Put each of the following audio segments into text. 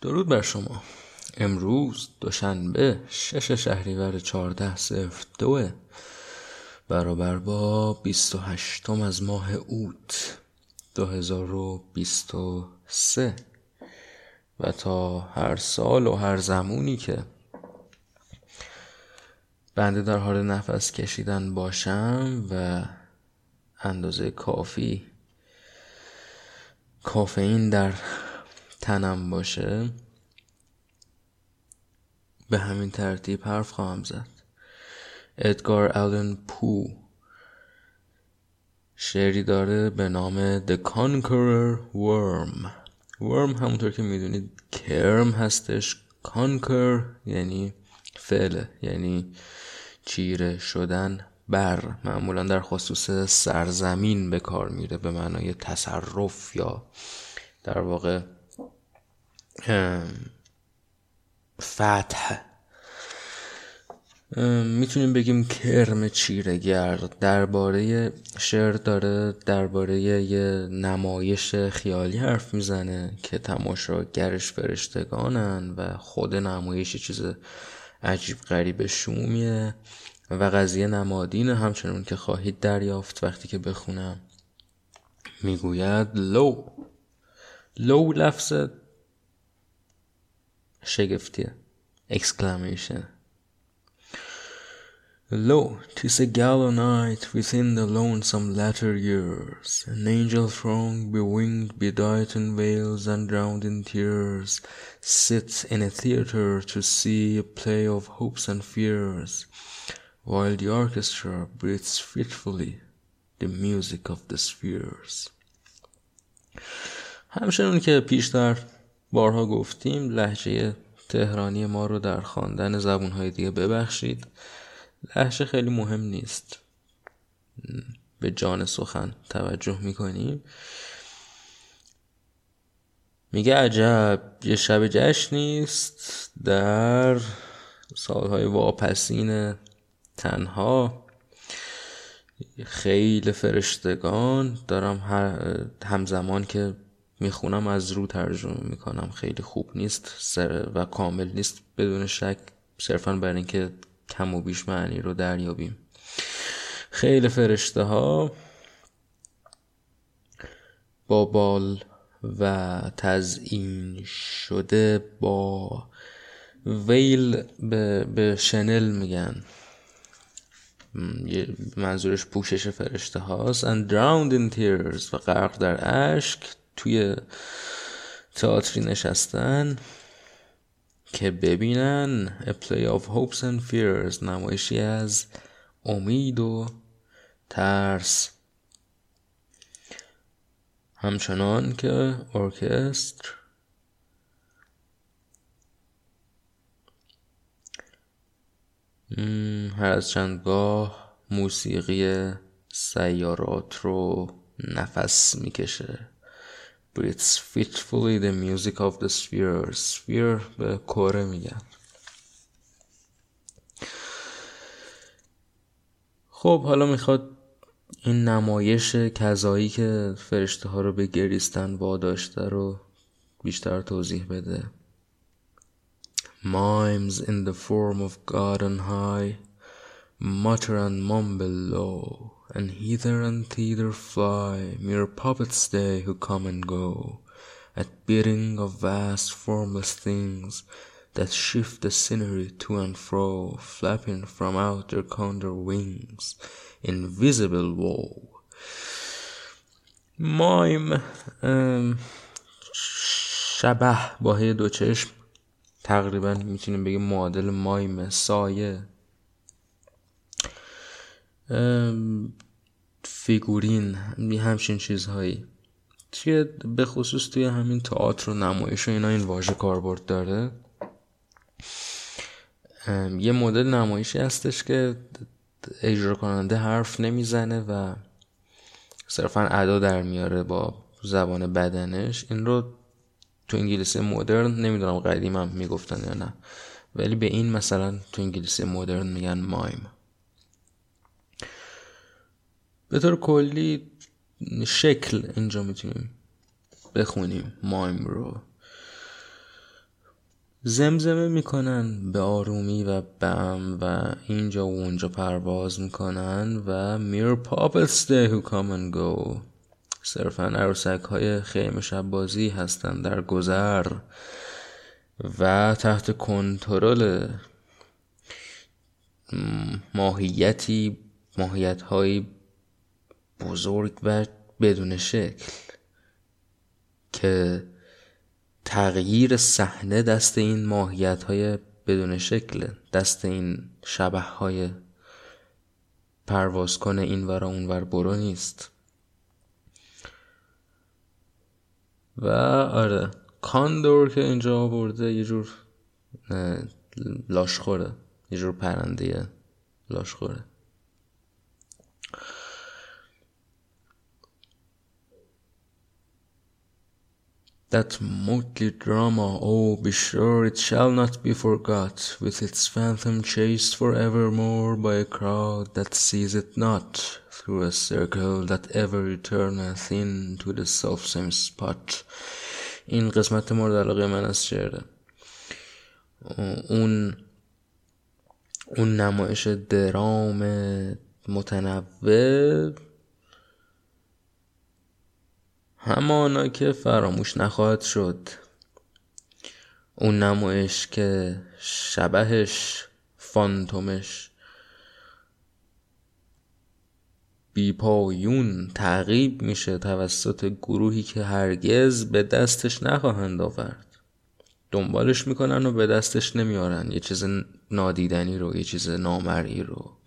درود بر شما. امروز دوشنبه شش شهریور چهارده صفر دوه برابر با بیست و هشتم از ماه اوت دو هزار و بیست و سه. و تا هر سال و هر زمونی که بنده در حال نفس کشیدن باشم و اندازه کافی کافئین در تنم باشه به همین ترتیب حرف خواهم زد. ادگار آلن پو شعری داره به نام The Conqueror Worm. ورم همونطور که می‌دونید کرم هستش. کانکر یعنی فعله یعنی چیره شدن بر. معمولا در خصوص سرزمین به کار میره به معنای تصرف یا در واقع فتح. می‌تونیم بگیم کرم چیرگرد درباره شعر داره درباره یه نمایش خیالی حرف می‌زنه که تماشاگرش فرشتگانن و خود نمایش چیز عجیب غریب شومیه و قضیه نمادین همچنون که خواهید دریافت وقتی که بخونم می‌گوید لو. لو لفظ شگفتیه exclamation Lo, 'tis a gala night within the lonesome latter years, An angel throng, bewinged, bedight in veils and drowned in tears, Sits in a theatre to see a play of hopes and fears, While the orchestra breathes fitfully the music of the spheres. همچنون که پیشتر بارها گفتیم لحجه تهرانی ما رو در خواندن زبونهای دیگه ببخشید. لحشه خیلی مهم نیست. به جان سخن توجه می‌کنیم. میگه عجب یه شب جشن نیست در سالهای واپسین تنها. خیلی فرشتگان دارم همزمان که می‌خونم از رو ترجمه می‌کنم. خیلی خوب نیست و کامل نیست. بدون شک صرفا بر اینکه کم و بیش معنی رو دریابیم. خیلی فرشته ها با بال و تزئین شده با ویل به, به شنل میگن. منظورش پوشش فرشته هاست and drowned in tears و غرق در اشک. توی تئاتری نشستن که ببینن A Play of Hopes and Fears نمایشی از امید و ترس. همچنان که ارکستر هر از چندگاه موسیقی سیارات رو نفس می‌کشه. Breathes fitfully the music of the sphere sphere به کره میگن خب حالا می‌خواد این نمایش کذایی که فرشته ها رو به گریستن واداشته رو بیشتر توضیح بده Mimes in the form of God on high mutter and mumble low and hither and thither fly, mere puppets they who come and go, at bidding of vast formless things that shift the scenery to and fro, flapping from out their condor wings, invisible woe. مایم شبه با دو چشم تقریبا میتونیم بگیم معادل مایم سایه فیگورین همچین چیزهایی. توی به خصوص توی همین تئاتر و نمایش و اینا این واژه کاربرد داره. یه مدل نمایشی هستش که اجرا کننده حرف نمی‌زنه و صرفا ادا در میاره با زبان بدنش. این رو تو انگلیسی مدرن نمی‌دونم قدیم هم می‌گفتن یا نه ولی به این مثلا تو انگلیسی مدرن میگن مایم. به طور کلی شکل اینجا می‌تونیم بخونیم. مایم رو. زمزمه می‌کنن به آرومی و بم و اینجا و اونجا پرواز می‌کنن و میر پاپلز ده who come and go. صرفا عروسک های خیمه شب بازی هستن در گذر و تحت کنترل ماهیتی ماهیت های بزرگ و بدون شکل که تغییر صحنه دست این ماهیت های بدون شکل دست این شبه های پرواز کنه این ور اون ور برو نیست. و آره کاندور که اینجا آورده یه جور لاشخوره یه جور پرنده لاشخوره. That motley drama, oh, be sure it shall not be forgot, with its phantom chased for evermore by a crowd that sees it not, through a circle that ever returneth into the selfsame spot. این قسمت مورد علاقه من از شعره اون اون نمایش درام متنوع همانا که فراموش نخواهد شد. اون نمایش که شبهش فانتومش. بیپایون تعقیب میشه توسط گروهی که هرگز به دستش نخواهند آورد. دنبالش می‌کنن و به دستش نمیارن یه چیز نادیدنی رو یه چیز نامری رو.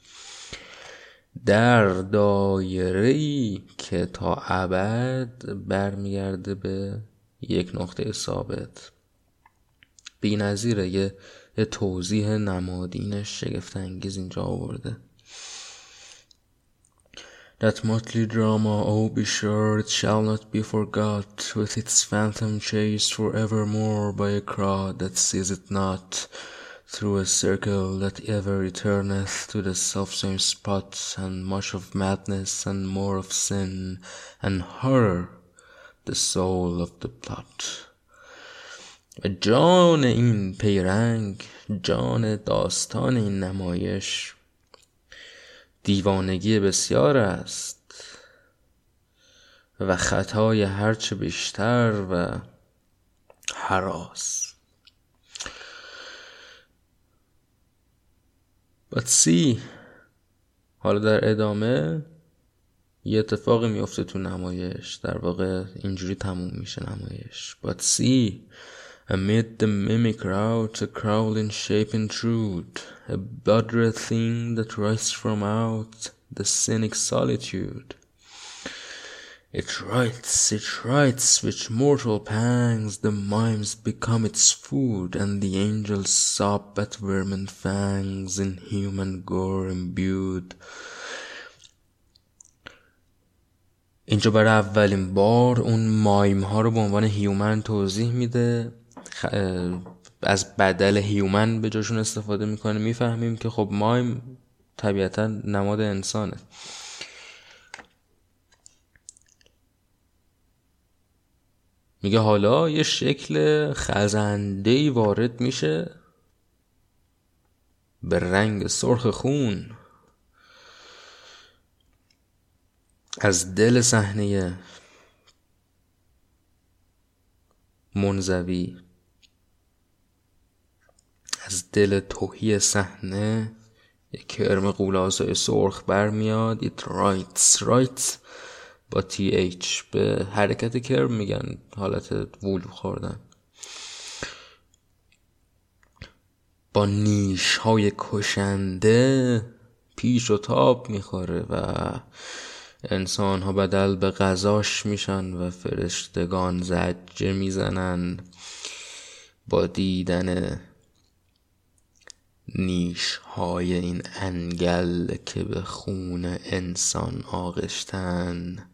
در دایره ای که تا ابد برمیگرده به یک نقطه ثابت بی نظیره یه, توضیح نمادین شگفت انگیز اینجا آورده That motley drama, oh be sure it shall not be forgot, with its phantom chased for evermore by a crowd that sees it not. Through a circle that ever returneth to the selfsame spot, and much of madness and more of sin and horror the soul of the plot. جان این پیرنگ جان داستان این نمایش دیوانگی بسیار است و خطای هرچه بیشتر و حراس But see حالا در ادامه یه اتفاقی میفته تو نمایش در واقع اینجوری تموم میشه نمایش But see Amid the mimic crowd, a crawling shape intrude, a blood thing that rises from out the cynic solitude. It writes, it writes with mortal pangs, the mimes become its food, and the angels sob at vermin fangs in human gore imbued. اینجا برای اولین بار اون مایم ها رو به عنوان هیومن توضیح میده. از بدل هیومن به جاشون استفاده می‌کنه. می‌فهمیم که خب مایم طبیعتا نماد انسانه. میگه حالا یه شکل خزنده وارد میشه به رنگ سرخ خون. از دل صحنه منزوی از دل توهی صحنه یک کرم قولاسای سرخ برمیاد ایت رایتس. رایت با تی به حرکت کرم میگن حالت وول خوردن. با نیش های کشنده پیش و تاب می‌خوره و انسان ها بدل به غذاش میشن و فرشتگان زجه می‌زنن با دیدن نیش های این انگل که به خون انسان آغشتن.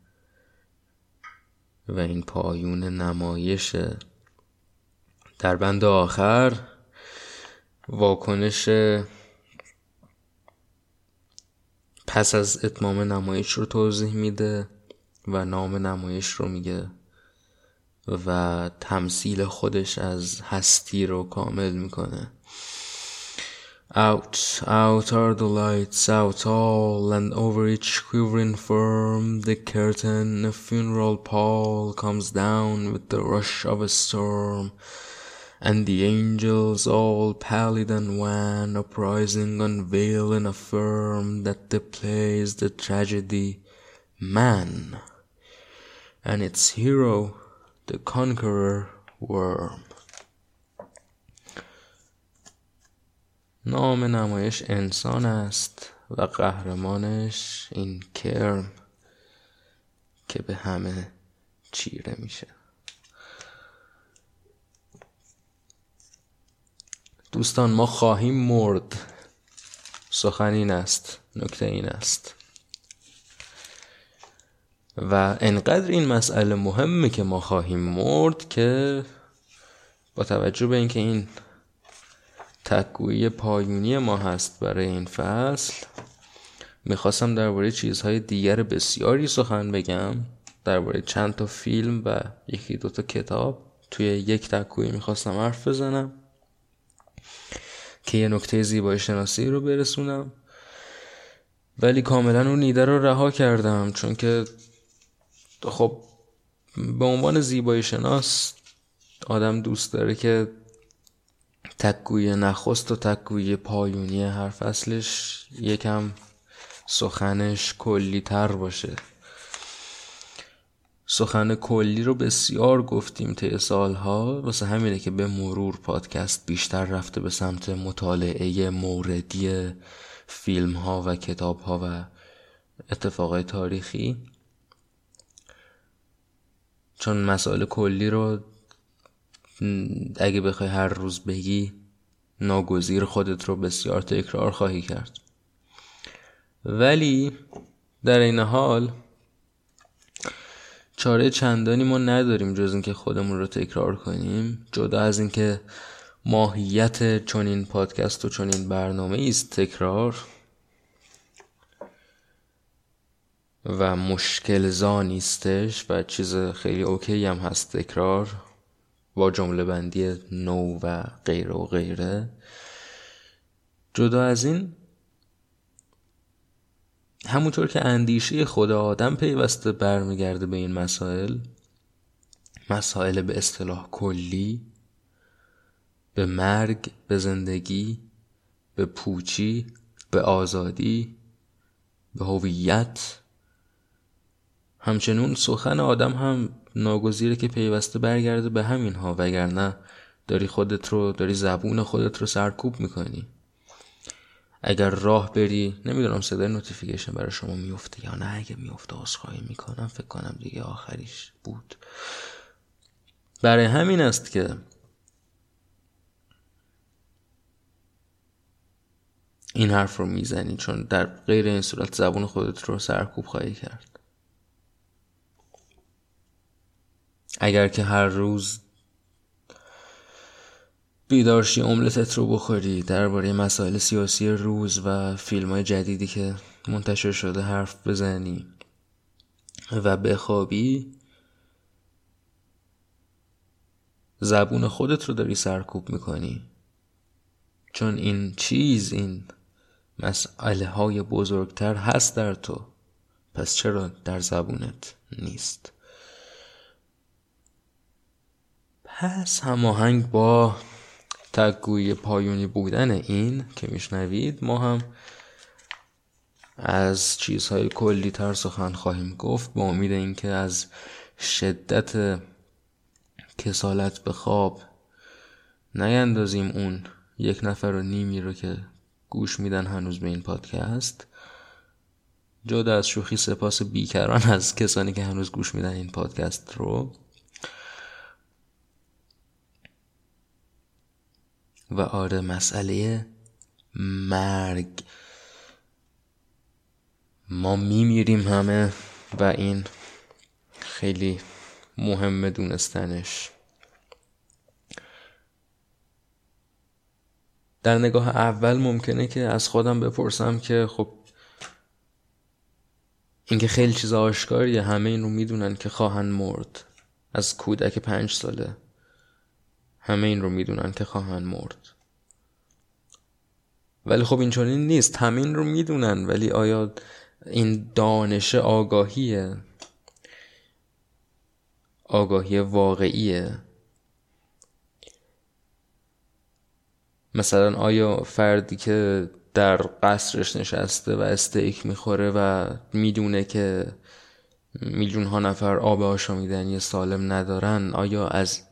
و این پایون نمایش. در بند آخر واکنش پس از اتمام نمایش رو توضیح میده و نام نمایش رو میگه و تمثیل خودش از هستی رو کامل می‌کنه. Out, out are the lights, out all, and over each quivering form the curtain, a funeral pall, comes down with the rush of a storm, and the angels all pallid and wan, uprising unveil and affirm that the play is the tragedy, man, and its hero, the conqueror worm. نام نمایش انسان است و قهرمانش این کرم که به همه چیره میشه. دوستان ما خواهیم مرد. سخن این است نکته این است. و انقدر این مسئله مهمه که ما خواهیم مرد که با توجه به اینکه این تکگویی پایونی ما هست برای این فصل. می‌خواستم درباره چیزهای دیگر بسیاری سخن بگم. درباره چند تا فیلم و یکی دوتا کتاب. توی یک تکگویی می‌خواستم حرف بزنم. که یه نکته زیبایی شناسی رو برسونم. ولی کاملا اون نیده رو رها کردم. چون که خب به عنوان زیبایی شناس آدم دوست داره که تکگوی نخست و تکگوی پایونی هر فصلش یکم سخنش کلی تر باشه. سخن کلی رو بسیار گفتیم طی سالها. واسه همینه که به مرور پادکست بیشتر رفته به سمت مطالعه موردی فیلم ها و کتاب ها و اتفاقای تاریخی. چون مسائل کلی رو اگه بخوای هر روز بگی ناگزیر خودت رو بسیار تکرار خواهی کرد. ولی در این حال چاره چندانی ما نداریم جز اینکه خودمون رو تکرار کنیم جدا از اینکه ماهیت چنین پادکست و چنین برنامه است تکرار و مشکل زا نیستش و چیز خیلی اوکی هم هست تکرار. با جمله بندی نو و غیره و غیره. جدا از این همونطور که اندیشه خود آدم پیوسته برمیگرده به این مسائل مسائل به اصطلاح کلی به مرگ به زندگی به پوچی به آزادی به هویت. همچنون سخن آدم هم ناگزیره که پیوسته برگرده به همین ها وگرنه داری خودت رو داری زبون خودت رو سرکوب می‌کنی. اگر راه بری نمی‌دونم صدای نوتیفیکیشن برای شما میفته یا نه. اگه میفته عذرخواهی می‌کنم فکر کنم دیگه آخریش بود. برای همین است که این حرف رو می‌زنی چون در غیر این صورت زبون خودت رو سرکوب خواهی کرد. اگر که هر روز بیدارشی املتت رو بخوری درباره مسائل سیاسی روز و فیلم های جدیدی که منتشر شده حرف بزنی و بخوابی زبون خودت رو داری سرکوب می‌کنی. چون این چیز این مسئله های بزرگتر هست در تو. پس چرا در زبونت نیست؟ پس هماهنگ با تگوی پایونی بودن این که میشنوید ما هم از چیزهای کلی تر سخن خواهیم گفت. با امید اینکه از شدت کسالت به خواب نیندازیم اون یک نفر و نیمی رو که گوش میدن هنوز به این پادکست. جدا از شوخی سپاس بیکران از کسانی که هنوز گوش میدن این پادکست رو. و آره مسئله مرگ. ما میمیریم همه و این خیلی مهمه دونستنش. در نگاه اول ممکنه که از خودم بپرسم که خب اینکه خیلی چیز آشکاریه همه این رو می‌دونن که خواهند مرد. از کودک پنج ساله. همه این رو می‌دونن که خواهند مرد. ولی خب این چنین نیست. همین رو می‌دونن ولی آیا این دانش آگاهیه؟ آگاهی واقعیه؟ مثلا آیا فردی که در قصرش نشسته و استیک می‌خوره و می‌دونه که میلیون ها نفر آب آشامیدنی سالم ندارن آیا از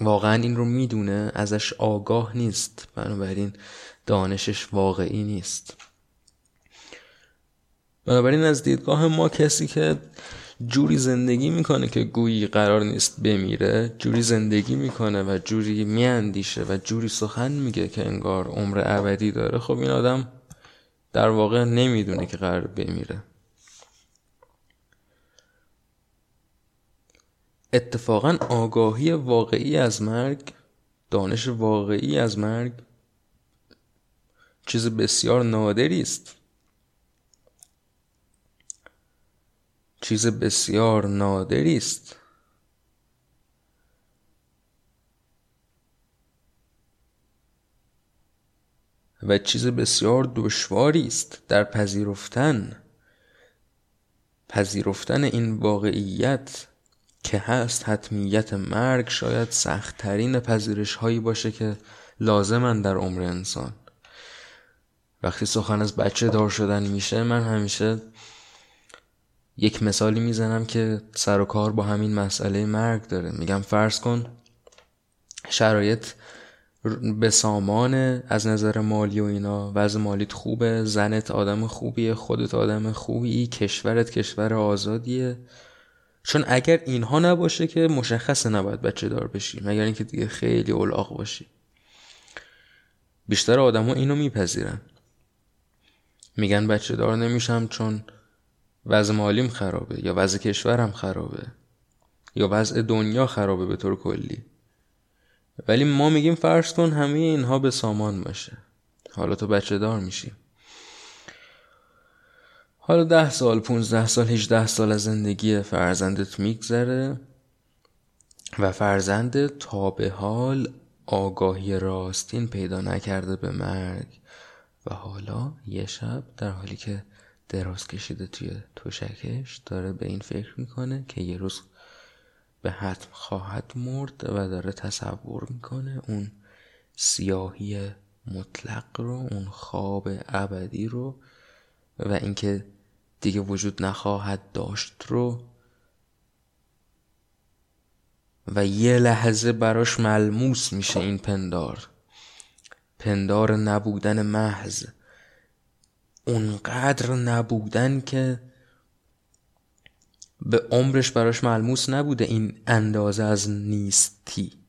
واقعا این رو می‌دونه ازش آگاه نیست. بنابراین دانشش واقعی نیست. بنابراین از دیدگاه ما کسی که جوری زندگی می‌کنه که گویی قرار نیست بمیره جوری زندگی می‌کنه و جوری میاندیشه و جوری سخن میگه که انگار عمر ابدی داره خب این آدم در واقع نمی‌دونه که قرار بمیره. اتفاقا آگاهی واقعی از مرگ دانش واقعی از مرگ چیز بسیار نادری است. چیز بسیار نادری است. و چیز بسیار دشواری است در پذیرفتن پذیرفتن این واقعیت. که هست حتمیت مرگ شاید سختترین پذیرش هایی باشه که لازمن در عمر انسان. وقتی سخن از بچه دار شدن میشه من همیشه یک مثالی می‌زنم که سر و کار با همین مسئله مرگ داره. میگم فرض کن شرایط به سامان از نظر مالی و اینا وضع مالیت خوبه زنت آدم خوبیه خودت آدم خوبی کشورت کشور آزادیه. چون اگر اینها نباشه که مشخصه نباید بچه دار بشی مگر اینکه دیگه خیلی اولاغ باشی. بیشتر آدما اینو میپذیرن. میگن بچه دار نمیشم چون وضع مالیم خرابه یا وضع کشورم خرابه یا وضع دنیا خرابه به طور کلی. ولی ما میگیم فرض کن همه اینها به سامان باشه. حالا تو بچه دار میشی. حالا ده سال پونزده سال هیچده سال از زندگی فرزندت میگذره و فرزند تا به حال آگاهی راستین پیدا نکرده به مرگ و حالا یه شب در حالی که دراز کشیده توی توشکش داره به این فکر می‌کنه که یه روز به حتم خواهد مرد و داره تصور می‌کنه اون سیاهی مطلق رو اون خواب ابدی رو و اینکه دیگه وجود نخواهد داشت رو و یه لحظه براش ملموس میشه این پندار. پندار نبودن محض. اونقدر نبودن که به عمرش براش ملموس نبوده این اندازه از نیستی.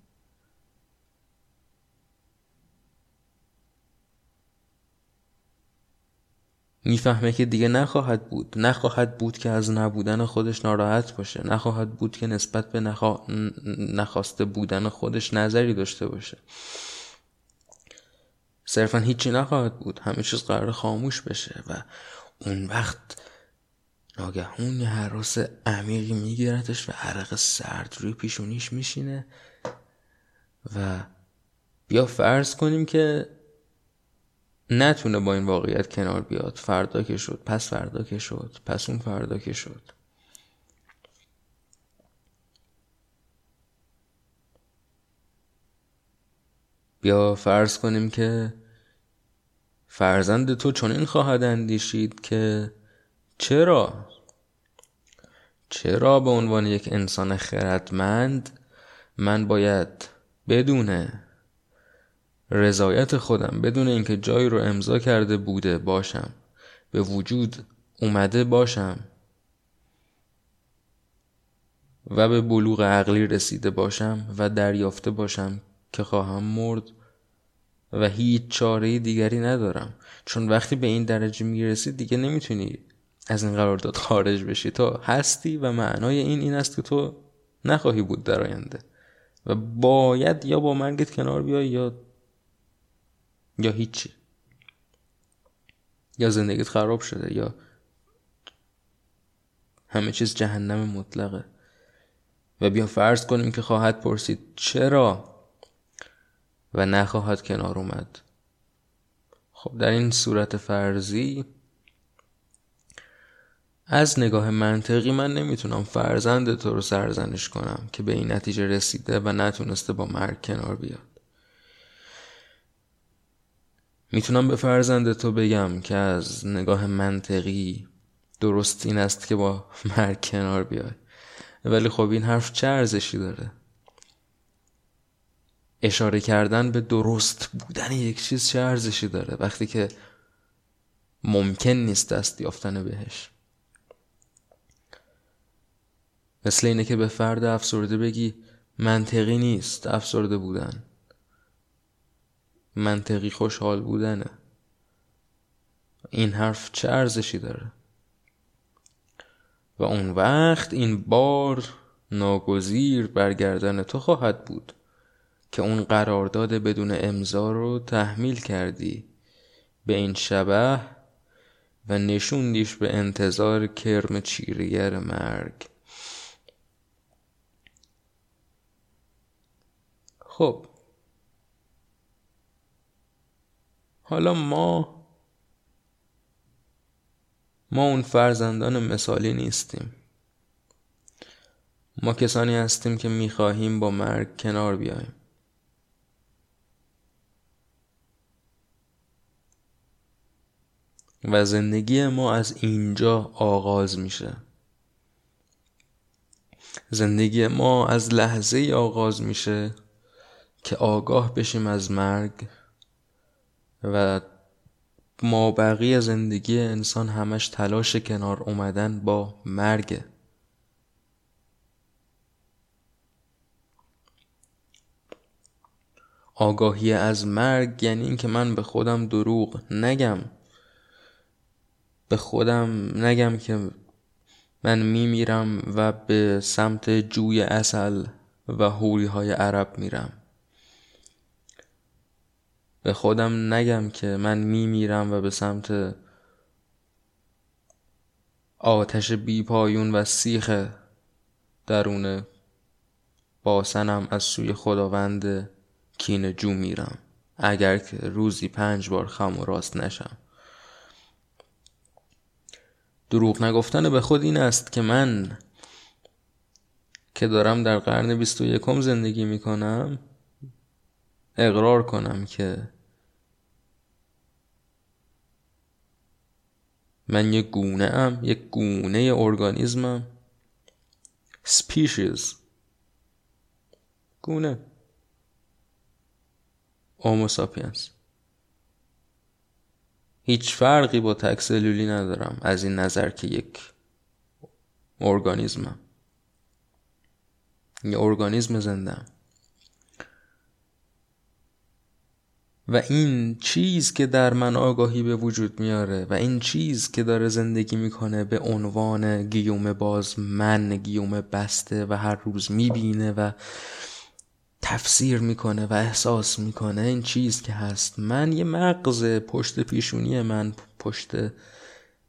می‌فهمه که دیگه نخواهد بود. نخواهد بود که از نبودن خودش ناراحت باشه. نخواهد بود که نسبت به نخوا... نخواسته بودن خودش نظری داشته باشه. صرفا هیچی نخواهد بود. همه چیز قرار خاموش بشه و اون وقت ناگهون یه حراس عمیقی میگیرتش و عرق سرد روی پیشونیش میشینه. و بیا فرض کنیم که نتونه با این واقعیت کنار بیاد. فردا که شد پس فردا که شد پس اون فردا که شد. بیا فرض کنیم که فرزند تو چنین خواهد اندیشید که چرا؟ چرا به عنوان یک انسان خردمند من باید بدون رضایت خودم بدون اینکه جایی رو امضا کرده بوده باشم. به وجود اومده باشم. و به بلوغ عقلی رسیده باشم و دریافته باشم که خواهم مرد و هیچ چاره دیگری ندارم. چون وقتی به این درجه می‌رسی دیگه نمی‌تونی از این قرارداد خارج بشی. تو هستی و معنای این این است که تو نخواهی بود در آینده. و باید یا با مرگت کنار بیای یا یا هیچی. یا زندگیت خراب شده یا همه چیز جهنم مطلقه. و بیا فرض کنیم که خواهد پرسید چرا و نخواهد کنار اومد. خب در این صورت فرضی از نگاه منطقی من نمی‌تونم فرزند تو رو سرزنش کنم که به این نتیجه رسیده و نتونسته با مرگ کنار بیاد. می‌تونم به فرزند تو بگم که از نگاه منطقی درست این است که با مرگ کنار بیای. ولی خب این حرف چه ارزشی داره؟ اشاره کردن به درست بودن یک چیز چه ارزشی داره وقتی که ممکن نیست دست یافتن بهش؟ مثل اینه که به فرد افسرده بگی منطقی نیست افسرده بودن. منطقی خوشحال بودنه. این حرف چه ارزشی داره؟ و اون وقت این بار ناگزیر برگردن تو خواهد بود که اون قرارداد بدون امضا رو تحمیل کردی. به این شبه و نشوندیش به انتظار کرم چیرگر مرگ. خب حالا ما ما اون فرزندان مثالی نیستیم. ما کسانی هستیم که می‌خواهیم با مرگ کنار بیایم. و زندگی ما از اینجا آغاز میشه. زندگی ما از لحظه آغاز میشه که آگاه بشیم از مرگ. و ما بقیه زندگی انسان همش تلاش کنار اومدن با مرگ. آگاهی از مرگ یعنی اینکه من به خودم دروغ نگم. به خودم نگم که من میمیرم و به سمت جوی اصل و حوری های عرب میرم. به خودم نگم که من میمیرم و به سمت آتش بی پایون و سیخ درون باسنم از سوی خداوند کین جو میرم. اگر که روزی پنج بار خم و راست نشم. دروغ نگفتن به خود این است که من که دارم در قرن بیست و یکم زندگی می‌کنم اقرار کنم که من یک گونه ام یک گونه ارگانیزمم. سپیشیز گونه. اوموساپینس هیچ فرقی با تک سلولی ندارم از این نظر که یک ارگانیزمم. یه ارگانیزم زندم و این چیز که در من آگاهی به وجود میاره و این چیز که داره زندگی می‌کنه به عنوان گیوم باز من گیوم بسته و هر روز می‌بینه و تفسیر می‌کنه و احساس می‌کنه این چیز که هست. من یه مغز پشت پیشونی من پشت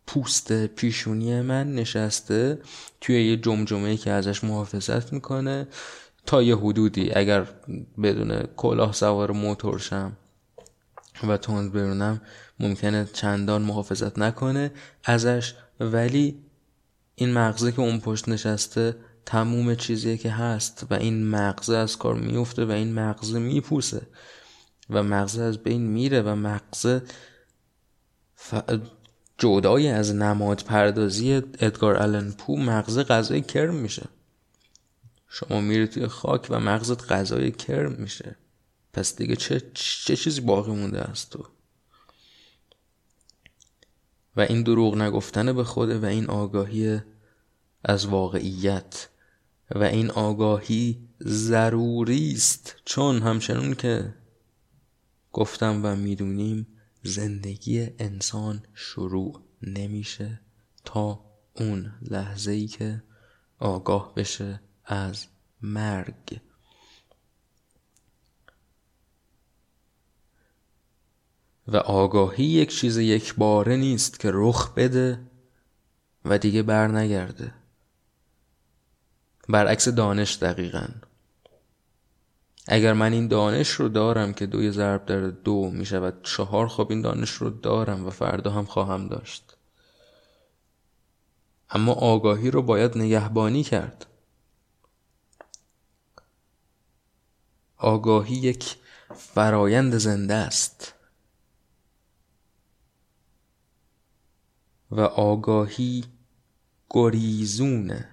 پوست پیشونی من نشسته توی یه جمجمه که ازش محافظت می‌کنه تا یه حدودی. اگر بدون کلاه سوار موتور شم و تند برونم ممکنه چندان محافظت نکنه ازش. ولی این مغزه که اون پشت نشسته تموم چیزی که هست و این مغزه از کار میفته و این مغزه میپوسه و مغزه از بین میره و مغزه ف... جدای از نماد پردازی ادگار آلن پو مغزه غذای کرم میشه. شما میری توی خاک و مغزت غذای کرم میشه. پس دیگه چه, چه چیزی باقی مونده از تو؟ و این دروغ نگفتن به خوده و این آگاهی از واقعیت و این آگاهی ضروری است. چون همچنون که گفتم و می‌دونیم زندگی انسان شروع نمیشه تا اون لحظه ای که آگاه بشه از مرگ. و آگاهی یک چیز یک باره نیست که رخ بده و دیگه بر نگرده. برعکس دانش دقیقا. اگر من این دانش رو دارم که دوی ضرب در دو می شود چهار خب این دانش رو دارم و فردا هم خواهم داشت. اما آگاهی رو باید نگهبانی کرد. آگاهی یک فرایند زنده است. و آگاهی گریزونه.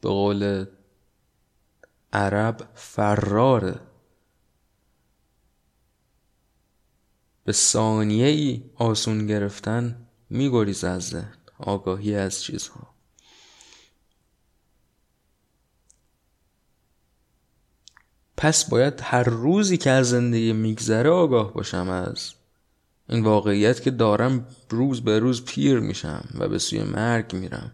به قول عرب فراره به ثانیه ای آسون گرفتن میگریز از ذهن آگاهی از چیزها. پس باید هر روزی که از زندگی میگذره آگاه باشم از این واقعیت که دارم روز به روز پیر میشم و به سوی مرگ میرم.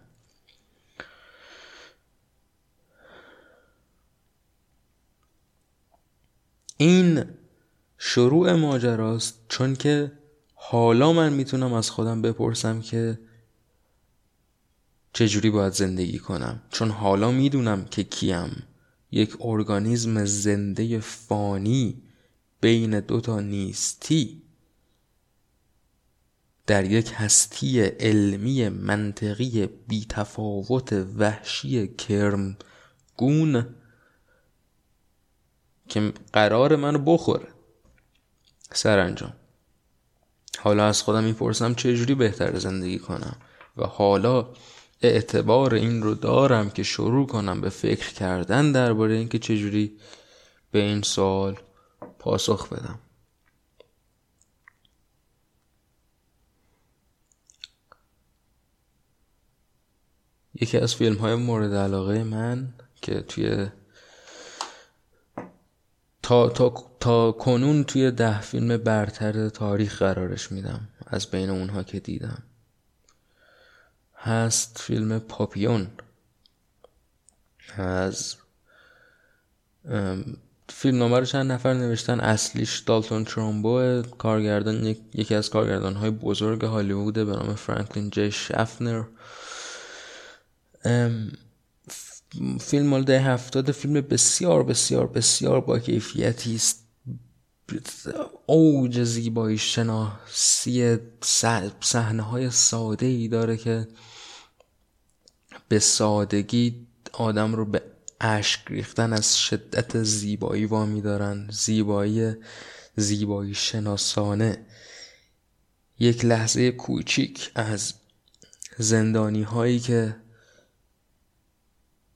این شروع ماجراست چون که حالا من می‌تونم از خودم بپرسم که چجوری باید زندگی کنم. چون حالا می‌دونم که کیم. یک ارگانیزم زنده فانی بین دوتا نیستی. در یک هستی علمی منطقی بیتفاوت وحشی کرم گون که قرار منو بخوره. سرانجام. حالا از خودم می‌پرسم چجوری بهتر زندگی کنم و حالا اعتبار این رو دارم که شروع کنم به فکر کردن درباره اینکه چجوری به این سوال پاسخ بدم. یکی از فیلم های مورد علاقه من که توی تا, تا, تا کنون توی ده فیلم برتر تاریخ قرارش میدم از بین اونها که دیدم. هست فیلم پاپیون. از فیلم نامه چند نفر نوشتن. اصلیش دالتون ترومبو کارگردان یکی از کارگردان های بزرگ هالیوود به نام فرانکلین جی شفنر. فیلم مال ده هفتاد فیلم بسیار بسیار بسیار با کیفیتی است. اوج زیبایی شناسی صحنه های ساده ای داره که به سادگی آدم رو به اشک ریختن از شدت زیبایی وامی دارن. زیبایی زیبایی شناسانه. یک لحظه کوچیک از زندانی هایی که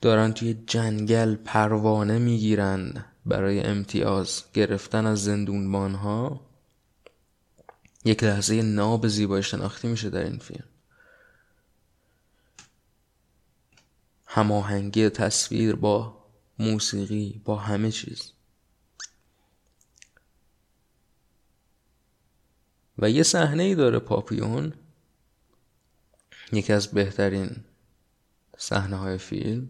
دارن توی جنگل پروانه می‌گیرن برای امتیاز گرفتن از زندونبان ها یک لحظه ناب زیبایی شناختی میشه در این فیلم. هماهنگی تصویر با موسیقی با همه چیز. و یه صحنه ای داره پاپیون یکی از بهترین صحنه های فیلم.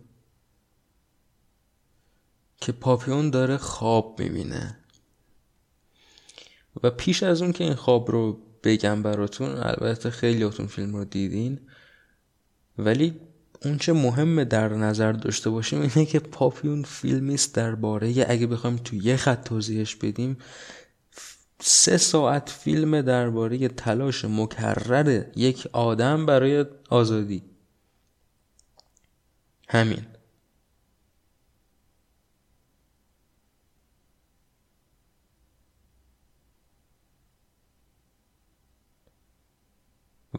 که پاپیون داره خواب می‌بینه. و پیش از اون که این خواب رو بگم براتون البته خیلیاتون فیلم رو دیدین ولی اون چه مهمه در نظر داشته باشیم اینه که پاپیون فیلمیست درباره اگه بخوایم تو یه خط توضیحش بدیم سه ساعت فیلم درباره تلاش مکرر یک آدم برای آزادی. همین.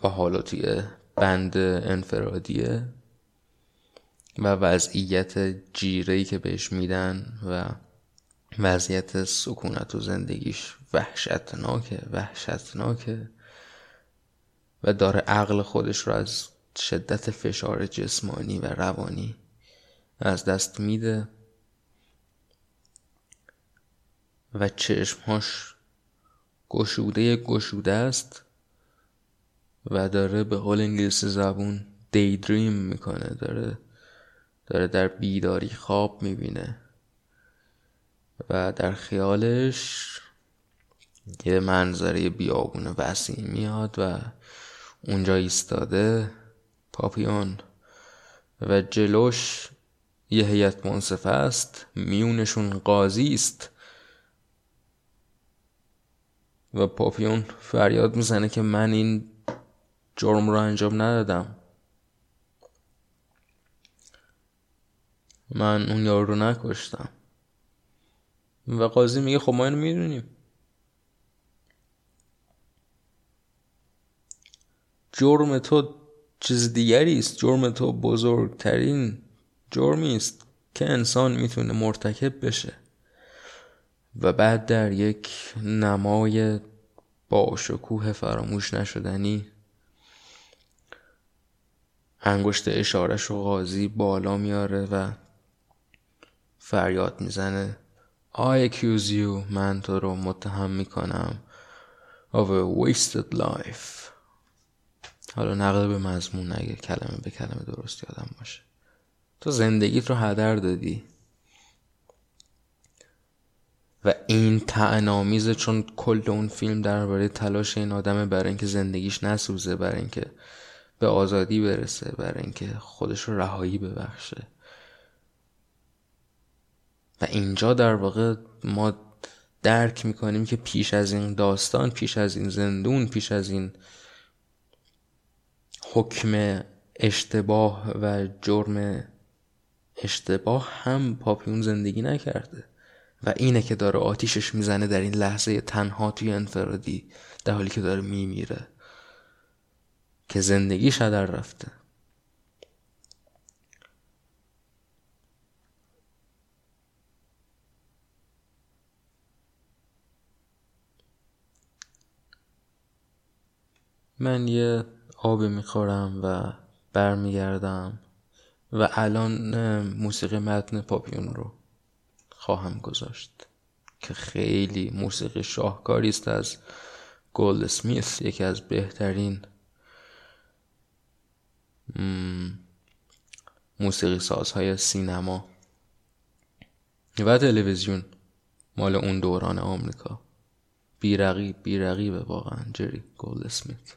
و حالا توی بند انفرادیه و وضعیت جیرهی که بهش میدن و وضعیت سکونت و زندگیش وحشتناکه وحشتناکه و داره عقل خودش رو از شدت فشار جسمانی و روانی از دست میده و چشمهاش گشوده گشوده است. و داره به قول انگلیسی زبون دیدریم می‌کنه. داره داره در بیداری خواب می‌بینه. و در خیالش یه منظره بیابون وسیع میاد و اونجا ایستاده پاپیون. و جلوش یه هیئت منصفه است. میونشون قاضی است. و پاپیون فریاد می‌زنه که من این جرم رو انجام ندادم. من اون یارو رو نکشتم. و قاضی میگه خب ما اینو می‌دونیم. جرم تو چیز دیگری است. جرم تو بزرگترین جرمی است که انسان می‌تونه مرتکب بشه. و بعد در یک نمای با شکوه فراموش نشدنی انگشت اشارش رو قاضی بالا میاره و فریاد می‌زنه. I accuse you من تو رو متهم می‌کنم. Of a wasted life. حالا نقل به مضمون نگه کلمه به کلمه درست یادم باشه. تو زندگیت رو هدر دادی. و این تعنامیزه چون کل اون فیلم درباره تلاش این آدمه برای اینکه زندگیش نسوزه برای اینکه به آزادی برسه برای اینکه خودش رو رهایی ببخشه. و اینجا در واقع ما درک می‌کنیم که پیش از این داستان پیش از این زندون پیش از این حکم اشتباه و جرم اشتباه هم پاپیون زندگی نکرده. و اینه که داره آتیشش می‌زنه در این لحظه تنها توی انفرادی در حالی که داره میمیره. که زندگیش در رفته. من یه آبی می‌خورم و برمیگردم و الان موسیقی متن پاپیون رو خواهم گذاشت که خیلی موسیقی شاهکاری است از گولد سمیث یکی از بهترین موسیقی سازهای سینما. و تلویزیون مال اون دوران آمریکا. بیرقیب بیرقیبه واقعا جری گولد سمیت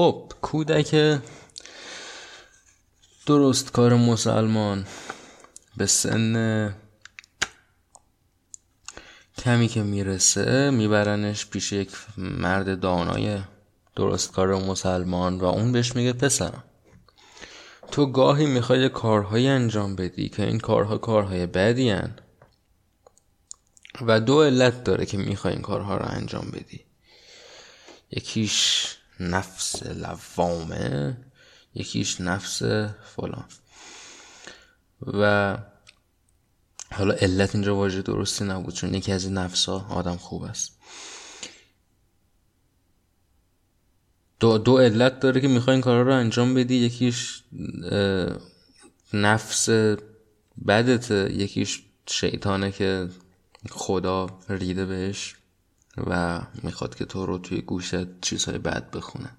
خب کودک درست کار مسلمان به سن کمی که می‌رسه میبرنش پیش یک مرد دانای درستکار مسلمان و اون بهش میگه پسرم تو گاهی می‌خوای کارهایی انجام بدی که این کارها کارهای بدی هن. و دو علت داره که می‌خوای این کارها رو انجام بدی یکیش نفس لوامه. یکیش نفس فلان. و حالا علت اینجا واژه درستی نبود چون یکی از این نفس ها آدم خوب است. دو, دو علت داره که می‌خوای این کارا رو انجام بدی. یکیش نفس بدت یکیش شیطانه که خدا ریده بهش. و می‌خواد که تو رو توی گوشت چیزهای بد بخونه.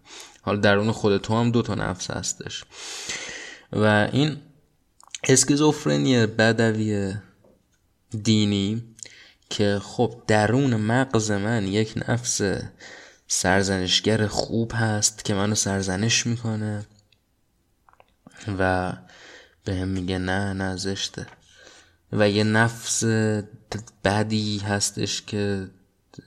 حالا درون خود تو هم دو تا نفس هستش. و این اسکیزوفرنی بدوی دینی که خب درون مغز من یک نفس سرزنشگر خوب هست که منو سرزنش می‌کنه و به هم میگه نه نه زشته. و یه نفس بدی هستش که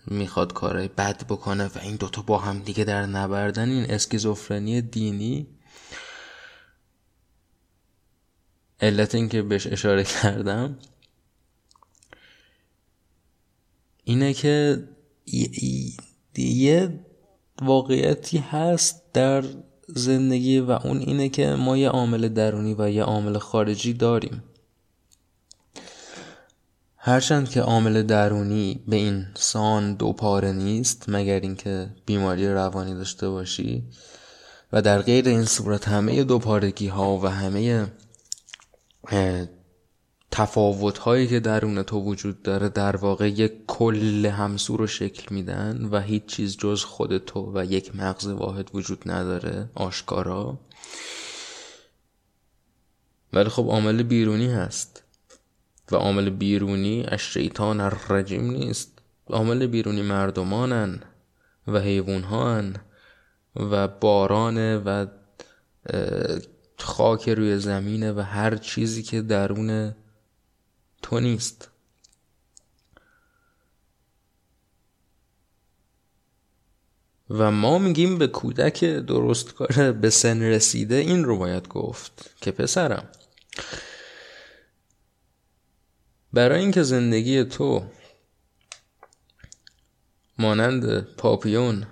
می‌خواد کارهای بد بکنه و این دوتا با هم دیگه در نبردن این اسکیزوفرنی دینی. علت این که بهش اشاره کردم اینه که یه واقعیتی هست در زندگی و اون اینه که ما یه عامل درونی و یه عامل خارجی داریم. هرچند که عامل درونی به این سان دو پاره نیست مگر اینکه بیماری روانی داشته باشی. و در غیر این صورت همه دو پارگی ها و همه تفاوت هایی که درون تو وجود داره در واقع یک کل همسو رو شکل میدن و هیچ چیز جز خود تو و یک مغز واحد وجود نداره آشکارا. ولی خب عامل بیرونی هست. و عامل بیرونی از شیطان الرجیم نیست عامل بیرونی مردمانن و حیوانهان و باران و خاک روی زمینه و هر چیزی که درون تو نیست. و ما میگیم به کودک درستکار به سن رسیده این رو باید گفت که پسرم برای اینکه زندگی تو مانند پاپیون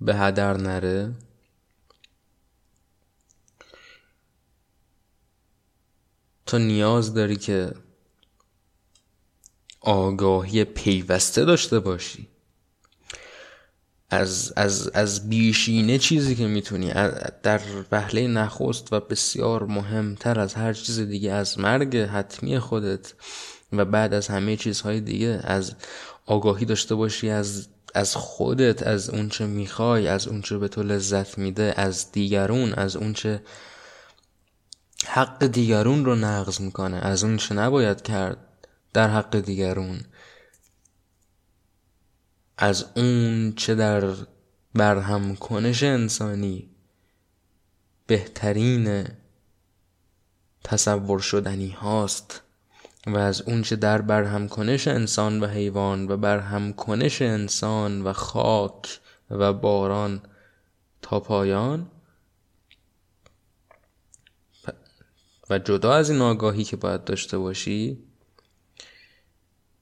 به هدر نره تو نیاز داری که آگاهی پیوسته داشته باشی. از, از, از بیشینه چیزی که می‌تونی در وهله نخست و بسیار مهمتر از هر چیز دیگه از مرگ حتمی خودت و بعد از همه چیزهای دیگه از آگاهی داشته باشی از از خودت از اونچه می‌خوای از اونچه به تو لذت میده از دیگرون از اونچه حق دیگرون رو نقض می‌کنه از اونچه نباید کرد در حق دیگرون. از اون چه در برهم کنش انسانی بهترین تصور شدنی هاست. و از اونچه در برهم کنش انسان و حیوان و برهم کنش انسان و خاک و باران تا پایان. و جدا از این آگاهی که باید داشته باشی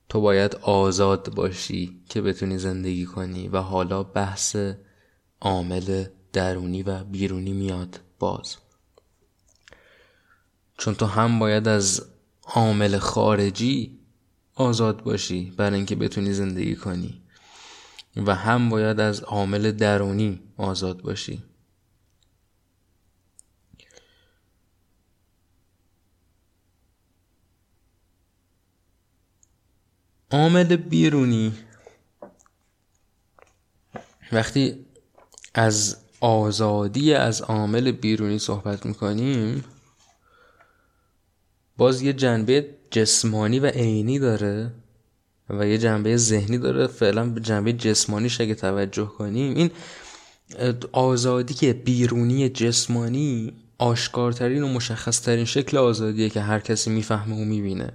تو باید آزاد باشی که بتونی زندگی کنی و حالا بحث عامل درونی و بیرونی میاد باز. چون تو هم باید از عامل خارجی آزاد باشی برای اینکه بتونی زندگی کنی. و هم باید از عامل درونی آزاد باشی. عامل بیرونی. وقتی از آزادی از عامل بیرونی صحبت می‌کنیم باز یه جنبه جسمانی و عینی داره و یه جنبه ذهنی داره. فعلا به جنبه جسمانیش اگه توجه کنیم این آزادی که بیرونی جسمانی آشکارترین و مشخصترین شکل آزادیه که هر کسی می‌فهمه و می‌بینه.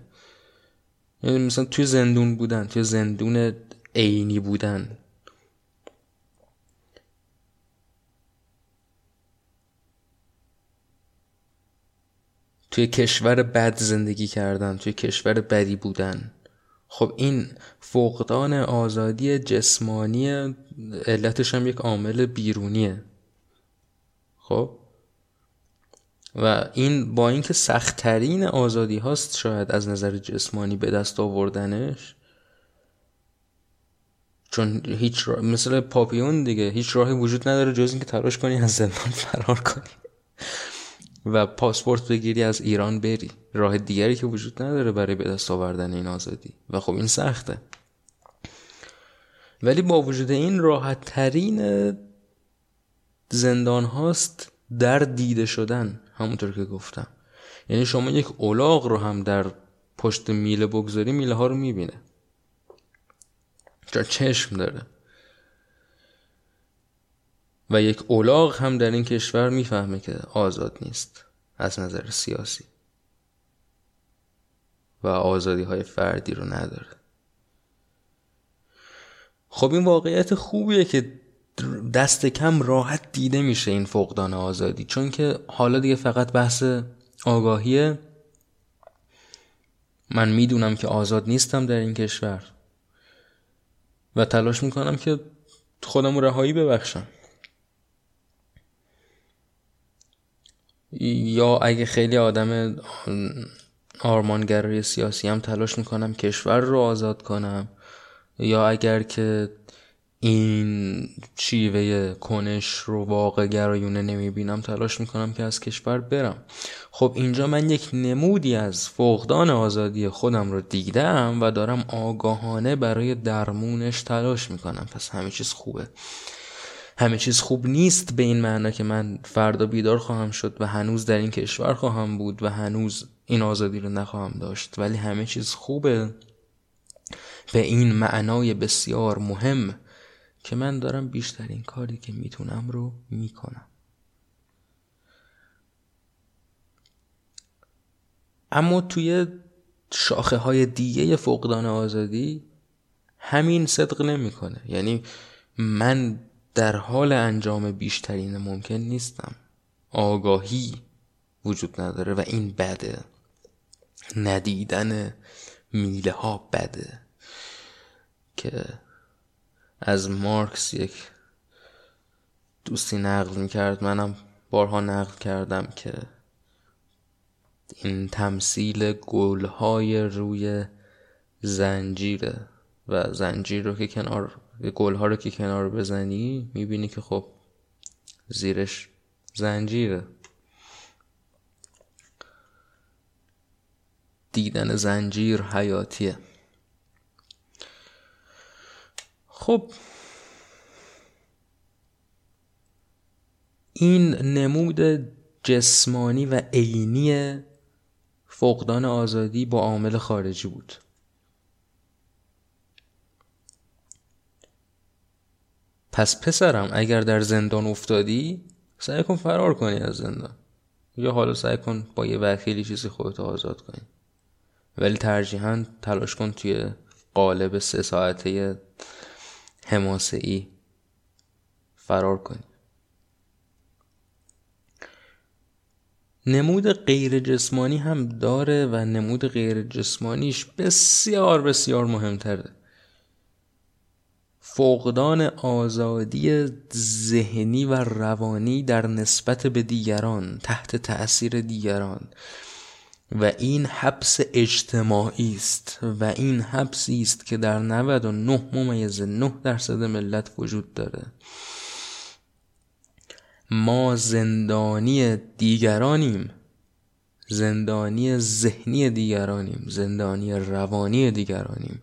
یعنی مثلا توی زندون بودن توی زندون عینی بودن توی کشور بد زندگی کردن توی کشور بدی بودن. خب این فقدان آزادی جسمانی علتش هم یک عامل بیرونیه. خب؟ و این با اینکه سختترین آزادی هاست شاید از نظر جسمانی به دست آوردنش چون هیچ مثل پاپیون دیگه هیچ راهی وجود نداره جز اینکه تلاش کنی از زندان فرار کنی. و پاسپورت بگیری از ایران بری. راه دیگری که وجود نداره برای به دست آوردن این آزادی. و خب این سخته. ولی با وجود این راحت ترین زندان هاست در دیده شدن همونطور که گفتم. یعنی شما یک اولاغ رو هم در پشت میله بگذاری میله ها رو می‌بینه. چون چشم داره؟ و یک اولاغ هم در این کشور می‌فهمه که آزاد نیست از نظر سیاسی. و آزادی های فردی رو نداره. خب این واقعیت خوبیه که دست کم راحت دیده میشه این فقدان آزادی چون که حالا دیگه فقط بحث آگاهیه. من می‌دونم که آزاد نیستم در این کشور. و تلاش می‌کنم که خودم رهایی ببخشم. یا اگه خیلی آدم آرمانگرای سیاسی هم تلاش می‌کنم کشور رو آزاد کنم یا اگر که این شیوه کنش رو واقع گرایونه نمی‌بینم تلاش می‌کنم که از کشور برم. خب اینجا من یک نمودی از فقدان آزادی خودم رو دیدم و دارم آگاهانه برای درمونش تلاش می‌کنم. پس همه چیز خوبه. همه چیز خوب نیست به این معنا که من فردا بیدار خواهم شد و هنوز در این کشور خواهم بود و هنوز این آزادی رو نخواهم داشت. ولی همه چیز خوبه. به این معنای بسیار مهم که من دارم بیشترین کاری که می‌تونم رو می‌کنم. اما توی شاخه های دیگه فقدان آزادی همین صدق نمی‌کنه. یعنی من در حال انجام بیشترین ممکن نیستم. آگاهی وجود نداره و این بده. ندیدن میله ها بده. که از مارکس یک دوستی نقل می‌کرد. منم بارها نقل کردم که این تمثیل گلهای روی زنجیره و زنجیر رو که کنار گلها رو که کنار بزنی می‌بینی که خب زیرش زنجیره. دیدن زنجیر حیاتیه. خب این نمود جسمانی و عینی فقدان آزادی با عامل خارجی بود. پس پسرم اگر در زندان افتادی سعی کن فرار کنی از زندان. یا حالا سعی کن با یه وکیلی چیزی خودت آزاد کنی. ولی ترجیحاً تلاش کن توی قالب سه ساعته حماسه فرار کنی. نمود غیر جسمانی هم داره و نمود غیر جسمانیش بسیار بسیار مهمتره. فقدان آزادی ذهنی و روانی در نسبت به دیگران تحت تأثیر دیگران. و این حبس اجتماعی است و این حبسی است که در 99 ممیز 9 درصد ملت وجود داره. ما زندانی دیگرانیم. زندانی ذهنی دیگرانیم. زندانی روانی دیگرانیم.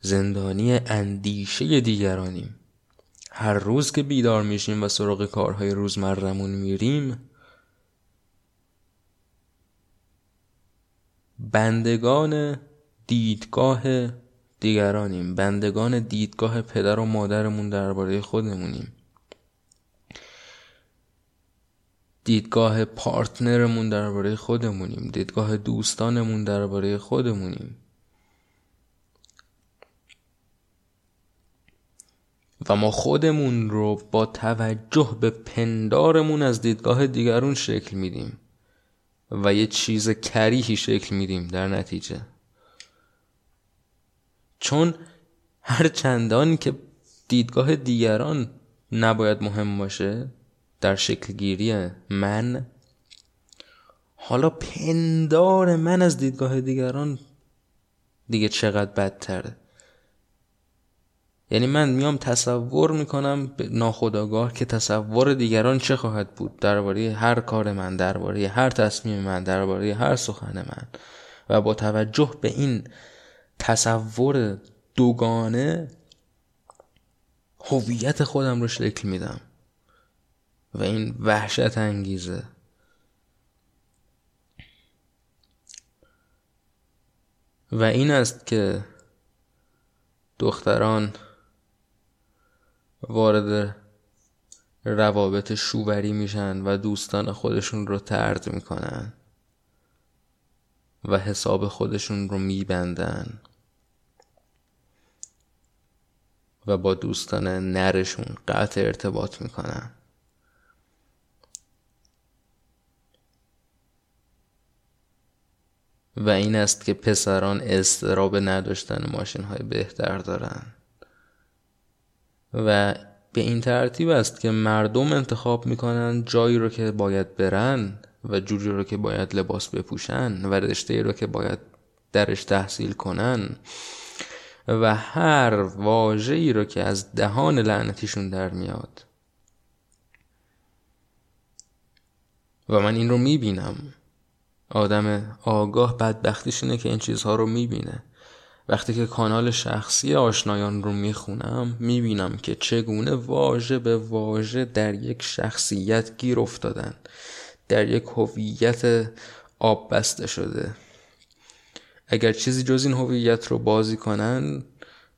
زندانی اندیشه دیگرانیم. هر روز که بیدار میشیم و سراغ کارهای روزمرمون میریم بندگان دیدگاه دیگرانیم. بندگان دیدگاه پدر و مادرمون درباره خودمونیم. دیدگاه پارتنرمون درباره خودمونیم. دیدگاه دوستانمون درباره خودمونیم. و ما خودمون رو با توجه به پندارمون از دیدگاه دیگرون شکل میدیم و یه چیز کریهی شکل میدیم در نتیجه. چون هر چندان که دیدگاه دیگران نباید مهم باشه در شکل گیری من حالا پندار من از دیدگاه دیگران دیگه چقدر بدتره؟ یعنی من میام تصور می‌کنم ناخداگاه که تصور دیگران چه خواهد بود؟ درباره هر کار من درباره هر تصمیم من درباره هر سخن من. و با توجه به این تصور دوگانه هویت خودم رو شکل میدم. و این وحشت انگیزه. و این است که دختران وارد روابط شووری میشن و دوستان خودشون رو ترد می‌کنن و حساب خودشون رو میبندن و با دوستان نرشون قطع ارتباط می‌کنن. و این است که پسران استراب نداشتن ماشین های بهتر دارن. و به این ترتیب است که مردم انتخاب می‌کنن جایی رو که باید برن و جوری رو که باید لباس بپوشن و رشته رو که باید درش تحصیل کنن و هر واژه‌ای رو که از دهان لعنتیشون در میاد. و من این رو می‌بینم. آدم آگاه بدبختیش اینه که این چیزها رو می‌بینه. وقتی که کانال شخصی آشنایان رو می‌خونم می‌بینم که چگونه واژه به واژه در یک شخصیت گیر افتادن در یک هویت آب بسته شده. اگر چیزی جز این هویت رو بازی کنن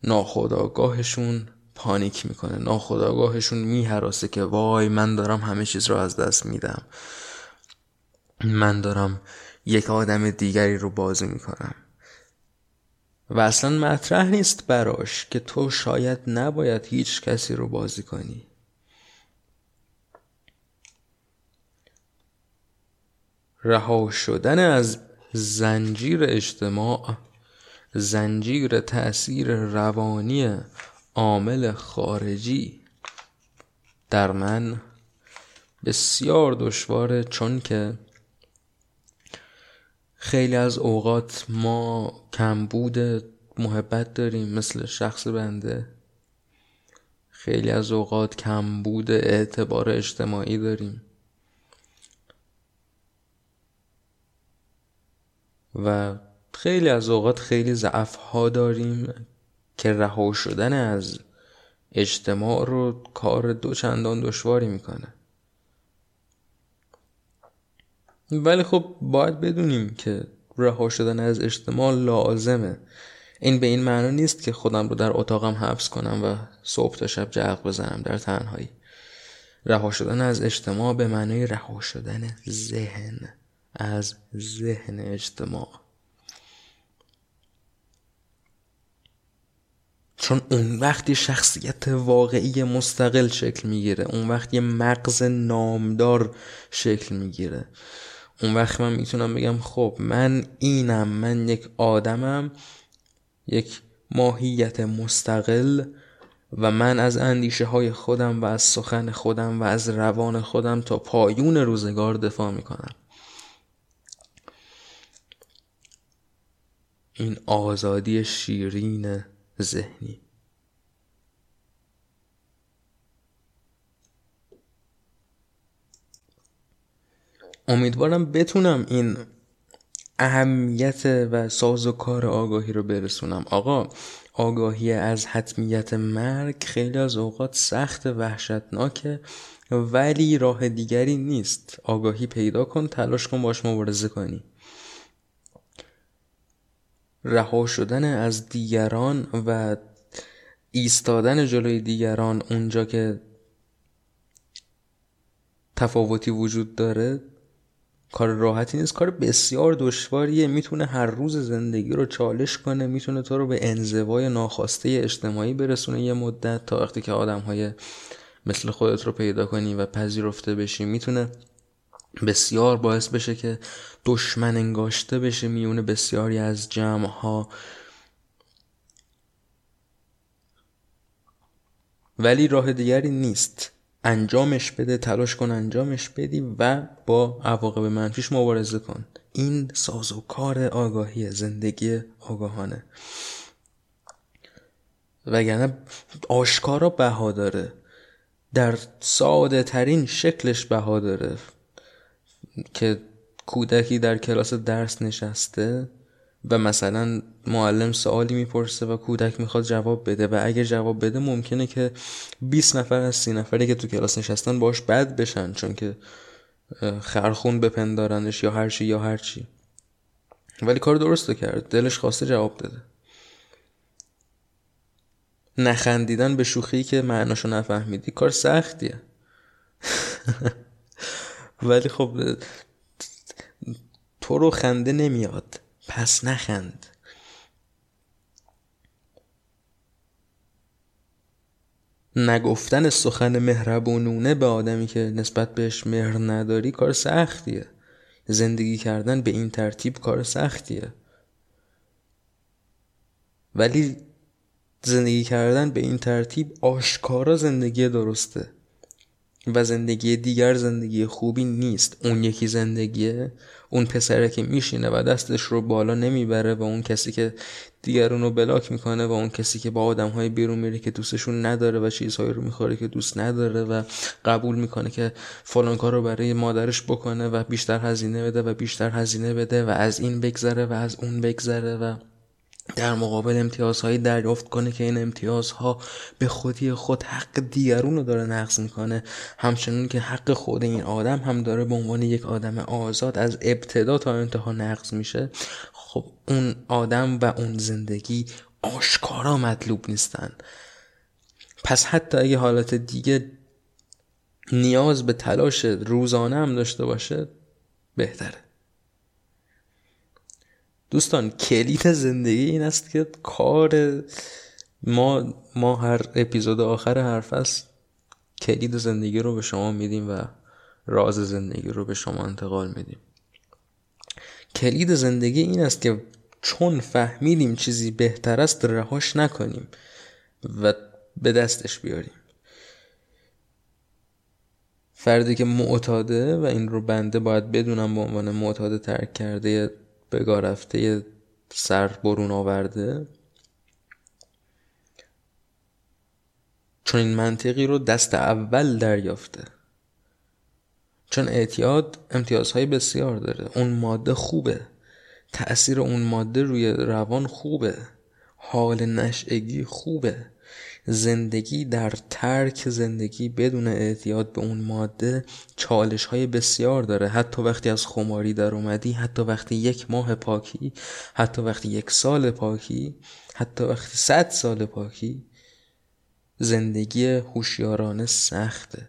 ناخداگاهشون پانیک می‌کنه. ناخداگاهشون میهراسه که وای من دارم همه چیز رو از دست میدم. من دارم یک آدم دیگری رو بازی می‌کنم. و اصلا مطرح نیست براش که تو شاید نباید هیچ کسی رو بازی کنی. رها شدن از زنجیر اجتماع زنجیر تأثیر روانی عامل خارجی در من بسیار دشواره چون که خیلی از اوقات ما کمبود محبت داریم مثل شخص بنده. خیلی از اوقات کمبود اعتبار اجتماعی داریم. و خیلی از اوقات خیلی ضعف ها داریم که رها شدن از اجتماع رو کار دو چندان دشواری می‌کنه. ولی خب باید بدونیم که رها شدن از اجتماع لازمه. این به این معنا نیست که خودم رو در اتاقم حبس کنم و صبح تا شب جغ بزنم در تنهایی. رها شدن از اجتماع به معنای رها شدن ذهن از ذهن اجتماع. چون اون وقتی شخصیت واقعی مستقل شکل می‌گیره اون وقت یه مغز نامدار شکل می‌گیره. اون وقت من می‌تونم بگم خب من اینم من یک آدمم یک ماهیت مستقل و من از اندیشه های خودم و از سخن خودم و از روان خودم تا پایون روزگار دفاع می‌کنم. این آزادی شیرین ذهنی. امیدوارم بتونم این اهمیت و ساز و کار آگاهی رو برسونم. آقا آگاهی از حتمیت مرگ خیلی از اوقات سخت وحشتناکه ولی راه دیگری نیست. آگاهی پیدا کن تلاش کن باش مبارزه کنی. رها شدن از دیگران و ایستادن جلوی دیگران اونجا که تفاوتی وجود داره کار راحتی نیست کار بسیار دشواریه. می‌تونه هر روز زندگی رو چالش کنه می‌تونه تو رو به انزوای ناخواسته اجتماعی برسونه یه مدت تا وقتی که آدم های مثل خودت رو پیدا کنی و پذیرفته بشی. می‌تونه بسیار باعث بشه که دشمن انگاشته بشه میونه بسیاری از جمع ها ولی راه دیگری نیست. انجامش بده تلاش کن انجامش بدی و با عواقب منفیش مبارزه کن. این سازوکار آگاهی زندگی آگاهانه. وگرنه آشکارا بها داره. در ساده ترین شکلش بها داره. که کودکی در کلاس درس نشسته و مثلا معلم سوالی می‌پرسه و کودک می‌خواد جواب بده و اگه جواب بده ممکنه که 20 نفر از 30 نفری که تو کلاس نشستن باش بد بشن چون که خرخون بپندارنش یا هرچی یا هرچی ولی کار درست کرد. دلش خواسته جواب داده نخندیدن به شوخی که معناشو نفهمیدی. کار سختیه. ولی خب تو رو خنده نمیاد. پس نخند. نگفتن سخن مهربونونه به آدمی که نسبت بهش مهر نداری کار سختیه. زندگی کردن به این ترتیب کار سختیه. ولی زندگی کردن به این ترتیب آشکارا زندگی درسته. و زندگی دیگر زندگی خوبی نیست. اون یکی زندگیه اون پسره که میشینه و دستش رو بالا نمی‌بره و اون کسی که دیگرون رو بلاک می‌کنه و اون کسی که با آدم های بیرون میره که دوستشون نداره و چیزهایی رو می‌خوره که دوست نداره و قبول می‌کنه که فلان کار رو برای مادرش بکنه و بیشتر هزینه بده و بیشتر هزینه بده و از این بگذره و از اون بگذره و در مقابل امتیازهایی دریافت کنه که این امتیازها به خودی خود حق دیگرون رو داره نقض می‌کنه. همچنین که حق خود این آدم هم داره به عنوان یک آدم آزاد از ابتدا تا انتها نقض میشه. خب اون آدم و اون زندگی آشکارا مطلوب نیستن. پس حتی اگه حالت دیگه نیاز به تلاش روزانه هم داشته باشه بهتره. دوستان کلید زندگی این است که کار ما ما هر اپیزود آخر هر فصل کلید زندگی رو به شما میدیم و راز زندگی رو به شما انتقال میدیم. کلید زندگی این است که چون فهمیدیم چیزی بهتر است رهاش نکنیم و به دستش بیاریم. فردی که معتاده و این رو بنده باید بدونم به عنوان معتاده ترک کرده بگاه رفته سر برون آورده. چون این منطقی رو دست اول دریافته. چون اعتیاد امتیازهای بسیار داره. اون ماده خوبه. تأثیر اون ماده روی روان خوبه. حال نشعگی خوبه. زندگی در ترک زندگی بدون اعتیاد به اون ماده چالش های بسیار داره. حتی وقتی از خماری در اومدی حتی وقتی یک ماه پاکی حتی وقتی یک سال پاکی حتی وقتی صد سال پاکی زندگی هوشیارانه سخته.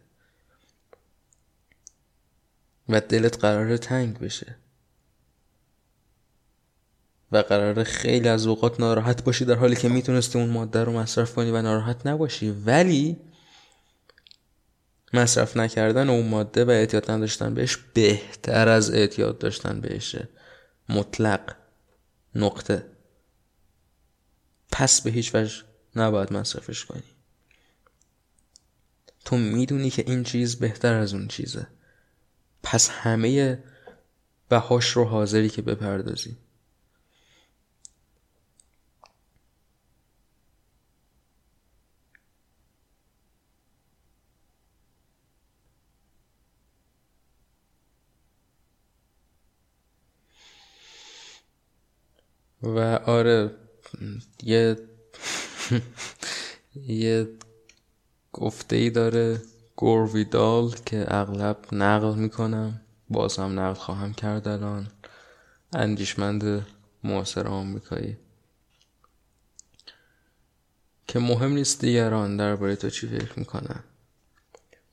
و دلت قرار تنگ بشه. و قراره خیلی از اوقات ناراحت باشی در حالی که می‌تونستی اون ماده رو مصرف کنی و ناراحت نباشی. ولی مصرف نکردن اون ماده و اعتیاد نداشتن بهش بهتر از اعتیاد داشتن بهشه مطلق نقطه. پس به هیچ وجه نباید مصرفش کنی. تو می‌دونی که این چیز بهتر از اون چیزه. پس همه بهاش رو حاضری که بپردازی. و آره یه یه گفته ای داره گورویدال که اغلب نقل می‌کنم باز هم نقل خواهم کرد الان اندیشمند معاصر آمریکایی. که مهم نیست دیگران درباره تو چی فکر می‌کنن.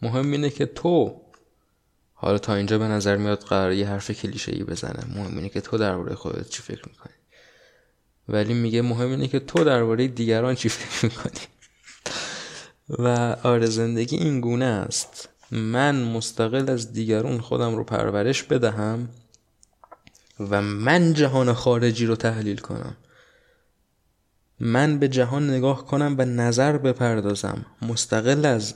مهم اینه که تو حالا تا اینجا به نظر میاد قرار یه حرف کلیشه ای بزنه مهم اینه که تو درباره خودت چی فکر می‌کنی. ولی میگه مهم اینه که تو درباره دیگران چی فکر می‌کنی؟ و آره زندگی این گونه است. من مستقل از دیگرون خودم رو پرورش بدهم و من جهان خارجی رو تحلیل کنم. من به جهان نگاه کنم و نظر بپردازم. مستقل از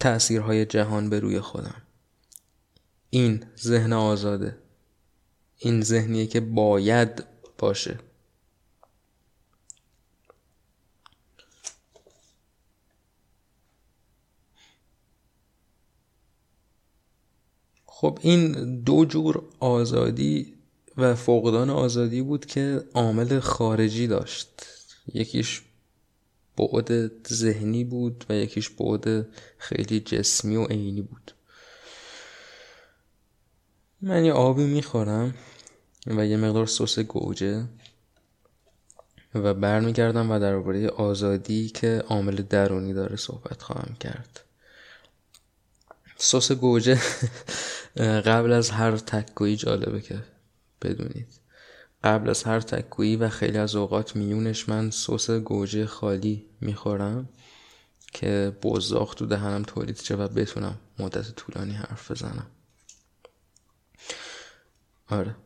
تأثیرهای جهان به روی خودم. این ذهن آزاده. این ذهنیه که باید باشه. خب این دو جور آزادی و فقدان آزادی بود که عامل خارجی داشت. یکیش بعد ذهنی بود و یکیش بعد خیلی جسمی و عینی بود. من یه آبی می‌خورم و یه مقدار سس گوجه و برمیگردم و درباره آزادی که عامل درونی داره صحبت خواهم کرد. سس گوجه. قبل از هر تکویی جالبه که بدونید. قبل از هر تکویی و خیلی از اوقات میونش من سس گوجه خالی می‌خورم که بزاق تو دهنم تولید شه و بتونم مدت طولانی حرف بزنم. آره.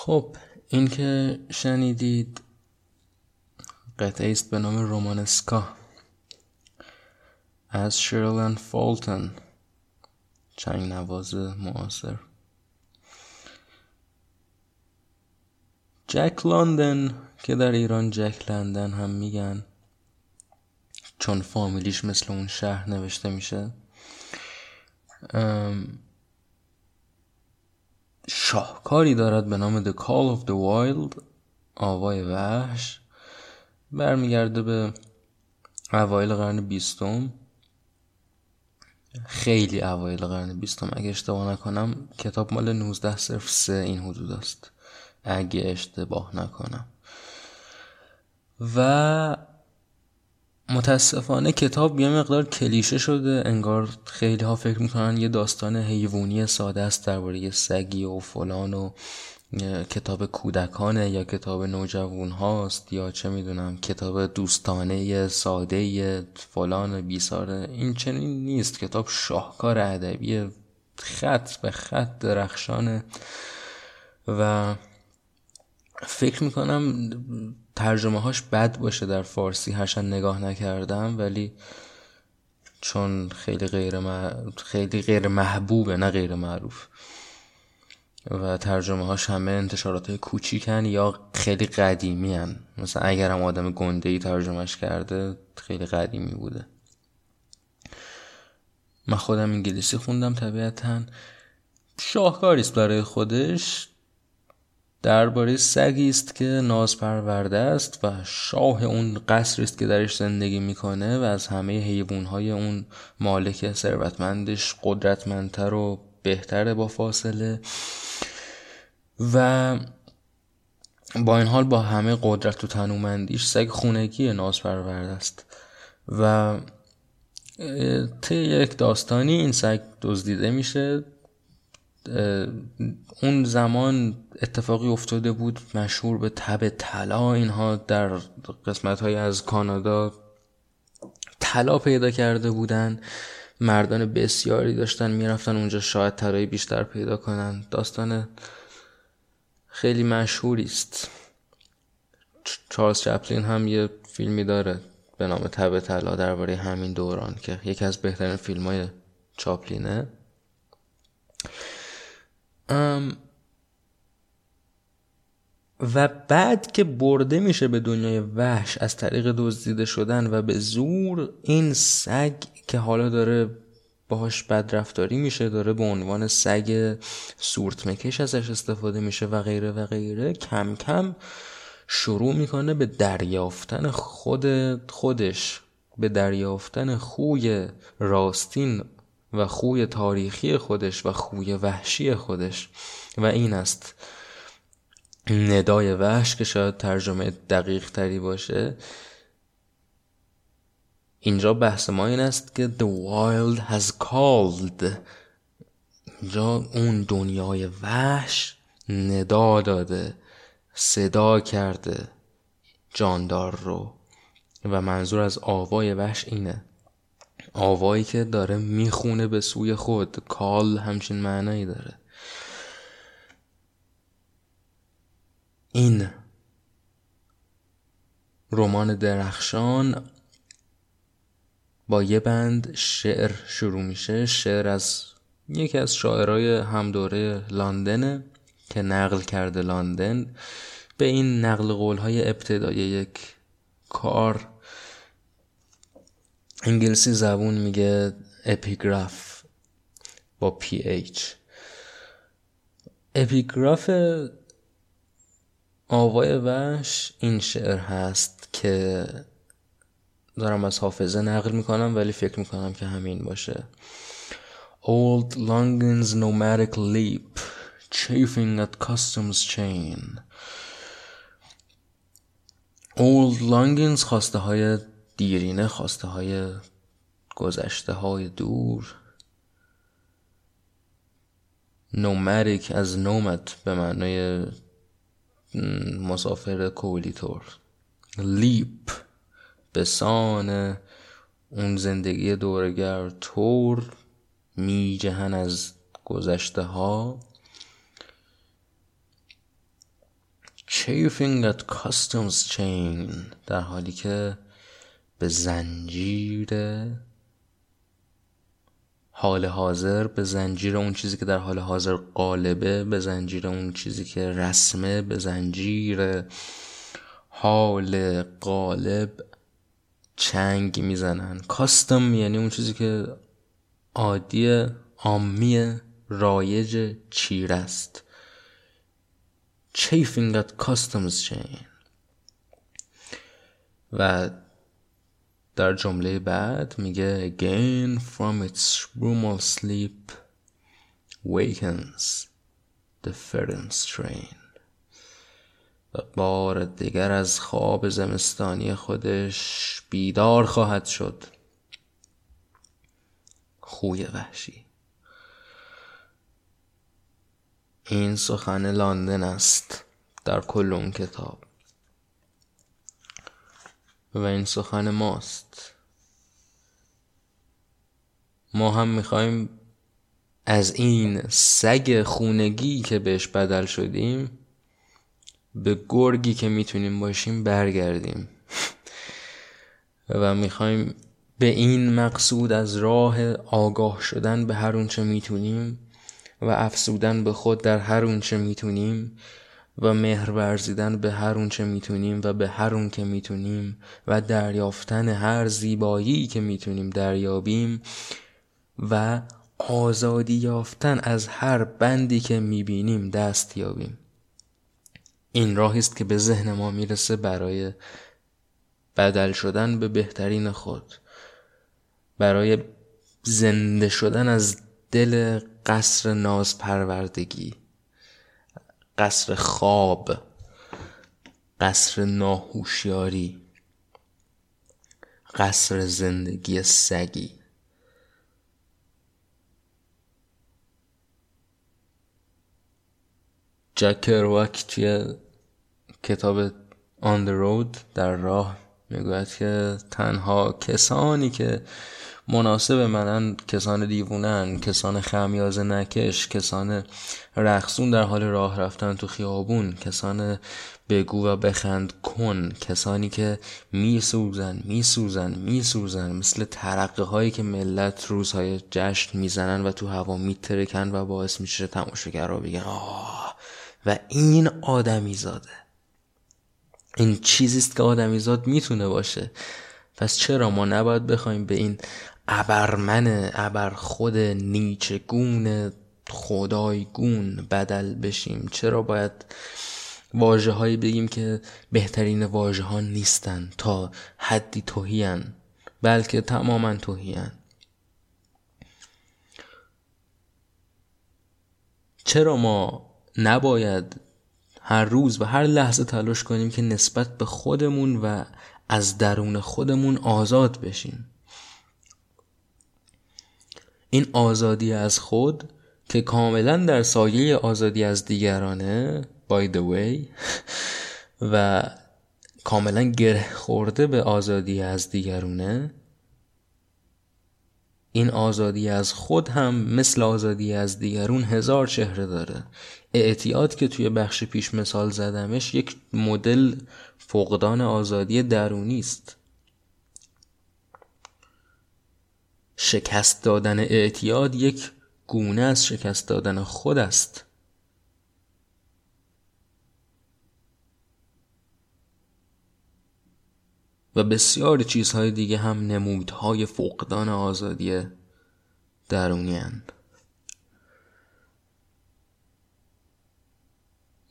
خب این که شنیدید قطعه است به نام رومانسکا از شرلن فالتن چنگ نواز معاصر. جک لندن که در ایران جک لندن هم میگن چون فامیلیش مثل اون شهر نوشته میشه. شاهکاری دارد به نام The Call of the Wild آوای وحش برمیگرده به اوایل قرن بیستم. خیلی اوایل قرن بیستم. اگه اشتباه نکنم کتاب مال 19 صرف سه این حدود است. اگه اشتباه نکنم. و متاسفانه کتاب یه مقدار کلیشه شده انگار خیلی ها فکر می‌کنن یه داستان حیوانی ساده است درباره سگی و فلان و کتاب کودکانه یا کتاب نوجوان هاست یا چه می‌دونم کتاب دوستانه ساده فلان بیساره. این چنین نیست. کتاب شاهکار ادبی خط به خط درخشانه و فکر می‌کنم ترجمه هاش بد باشه در فارسی هرچند نگاه نکردم ولی چون خیلی غیر, خیلی غیر محبوبه نه غیر معروف. و ترجمه هاش همه انتشارات های کوچیکن یا خیلی قدیمی هن. مثلا اگرم آدم گنده ای ترجمهش کرده خیلی قدیمی بوده. من خودم انگلیسی خوندم طبیعتا. شاهکاری است برای خودش. درباره سگی است که ناز پرورده است و شاه اون قصری است که درش زندگی می‌کنه و از همه حیوانهای اون مالک ثروتمندش قدرتمندتر و بهتره با فاصله. و با این حال با همه قدرت و تنومندیش سگ خونگی ناز پرورده است. و طی یک داستانی این سگ دزدیده میشه. اون زمان اتفاقی افتاده بود مشهور به تب طلا. اینها در قسمت های از کانادا طلا پیدا کرده بودن. مردان بسیاری داشتن می‌رفتن اونجا شاید طلای بیشتر پیدا کنن. داستان خیلی مشهوری است. چارلز چپلین هم یه فیلمی داره به نام تب طلا درباره همین دوران که یکی از بهترین فیلم های چاپلینه. و بعد که برده میشه به دنیای وحش از طریق دزدیده شدن و به زور این سگ که حالا داره باهاش بدرفتاری میشه داره به عنوان سگ سورت ازش استفاده میشه و غیره و غیره کم کم شروع می‌کنه به دریافتن خود خودش به دریافتن خوی راستین و خوی تاریخی خودش و خوی وحشی خودش. و این است. ندای وحش که شاید ترجمه دقیق تری باشه. اینجا بحث ما این است که the wild has called. اینجا اون دنیای وحش ندا داده صدا کرده جاندار رو. و منظور از آوای وحش اینه. آوایی که داره می‌خونه به سوی خود. کال همچین معنایی داره. این رمان درخشان با یه بند شعر شروع میشه. شعر از یکی از شاعرای همدوره لندنه که نقل کرده لندن به این نقل قول های ابتدای یک کار انگلیسی زبون میگه اپیگراف با پی ایچ اپیگراف آوای وش این شعر هست که دارم از حافظه نقل می‌کنم ولی فکر می‌کنم که همین باشه. Old Longins nomadic leap Chafing at customs chain. Old Longins خواسته های دیرینه خواسته های گذشته های دور. نومریک از نومت به معنای مسافر کولیتور لیپ به سان اون زندگی دورگر تور می جهن از گذشته ها chafing at customs chain در حالی که به زنجیر حال حاضر به زنجیر اون چیزی که در حال حاضر قالبه به زنجیر اون چیزی که رسمه به زنجیر حال قالب چنگ می‌زنن. کاستم یعنی اون چیزی که عادی عامی رایج چیر است. Chafing at customs chain. و در جمله بعد میگه again from its brumal sleep wakens the ference train. و بار دیگر از خواب زمستانی خودش بیدار خواهد شد. خوی وحشی. این سخن لاندن است در کل اون کتاب. و این سخن ماست. ما هم می‌خوایم از این سگ خونگی که بهش بدل شدیم به گرگی که می‌تونیم باشیم برگردیم. و می‌خوایم به این مقصود از راه آگاه شدن به هر اونچه می‌تونیم و افسودن به خود در هر اونچه می‌تونیم و مهر ورزیدن به هر اونچه می‌تونیم و به هر اون که می‌تونیم و دریافتن هر زیبایی که می‌تونیم دریابیم و آزادی یافتن از هر بندی که می‌بینیم دست یابیم. این راهی است که به ذهن ما می‌رسه برای بدل شدن به بهترین خود. برای زنده شدن از دل قصر ناز پروردگی قصر خواب قصر ناهوشیاری قصر زندگی سگی. جک کروک توی کتاب On the Road در راه می‌گوید که تنها کسانی که مناسب منن کسان دیوونن کسان خمیاز نکش کسان رخصون در حال راه رفتن تو خیابون کسان بگو و بخند کن کسانی که میسوزن میسوزن میسوزن مثل ترقه هایی که ملت روزهای جشن می‌زنن و تو هوا میترکن و باعث میشه تماشاگر را بگن آه و این آدمی زاده. این چیزیست که آدمیزاد می‌تونه باشه. پس چرا ما نباید بخوایم به این ابرمن ابر خود نیچگون خدایگون بدل بشیم؟ چرا باید واجه هایی بگیم که بهترین واجه ها نیستن تا حدی توهیان بلکه تماما توهیان چرا ما نباید هر روز و هر لحظه تلاش کنیم که نسبت به خودمون و از درون خودمون آزاد بشیم. این آزادی از خود که کاملا در سایه آزادی از دیگرانه by the way و کاملا گره خورده به آزادی از دیگرونه این آزادی از خود هم مثل آزادی از دیگرون هزار چهره داره. اعتیاد که توی بخش پیش مثال زدمش یک مدل فقدان آزادی درونی است شکست دادن اعتیاد یک گونه از شکست دادن خود است و بسیار چیزهای دیگه هم نمودهای فقدان آزادی درونی هند.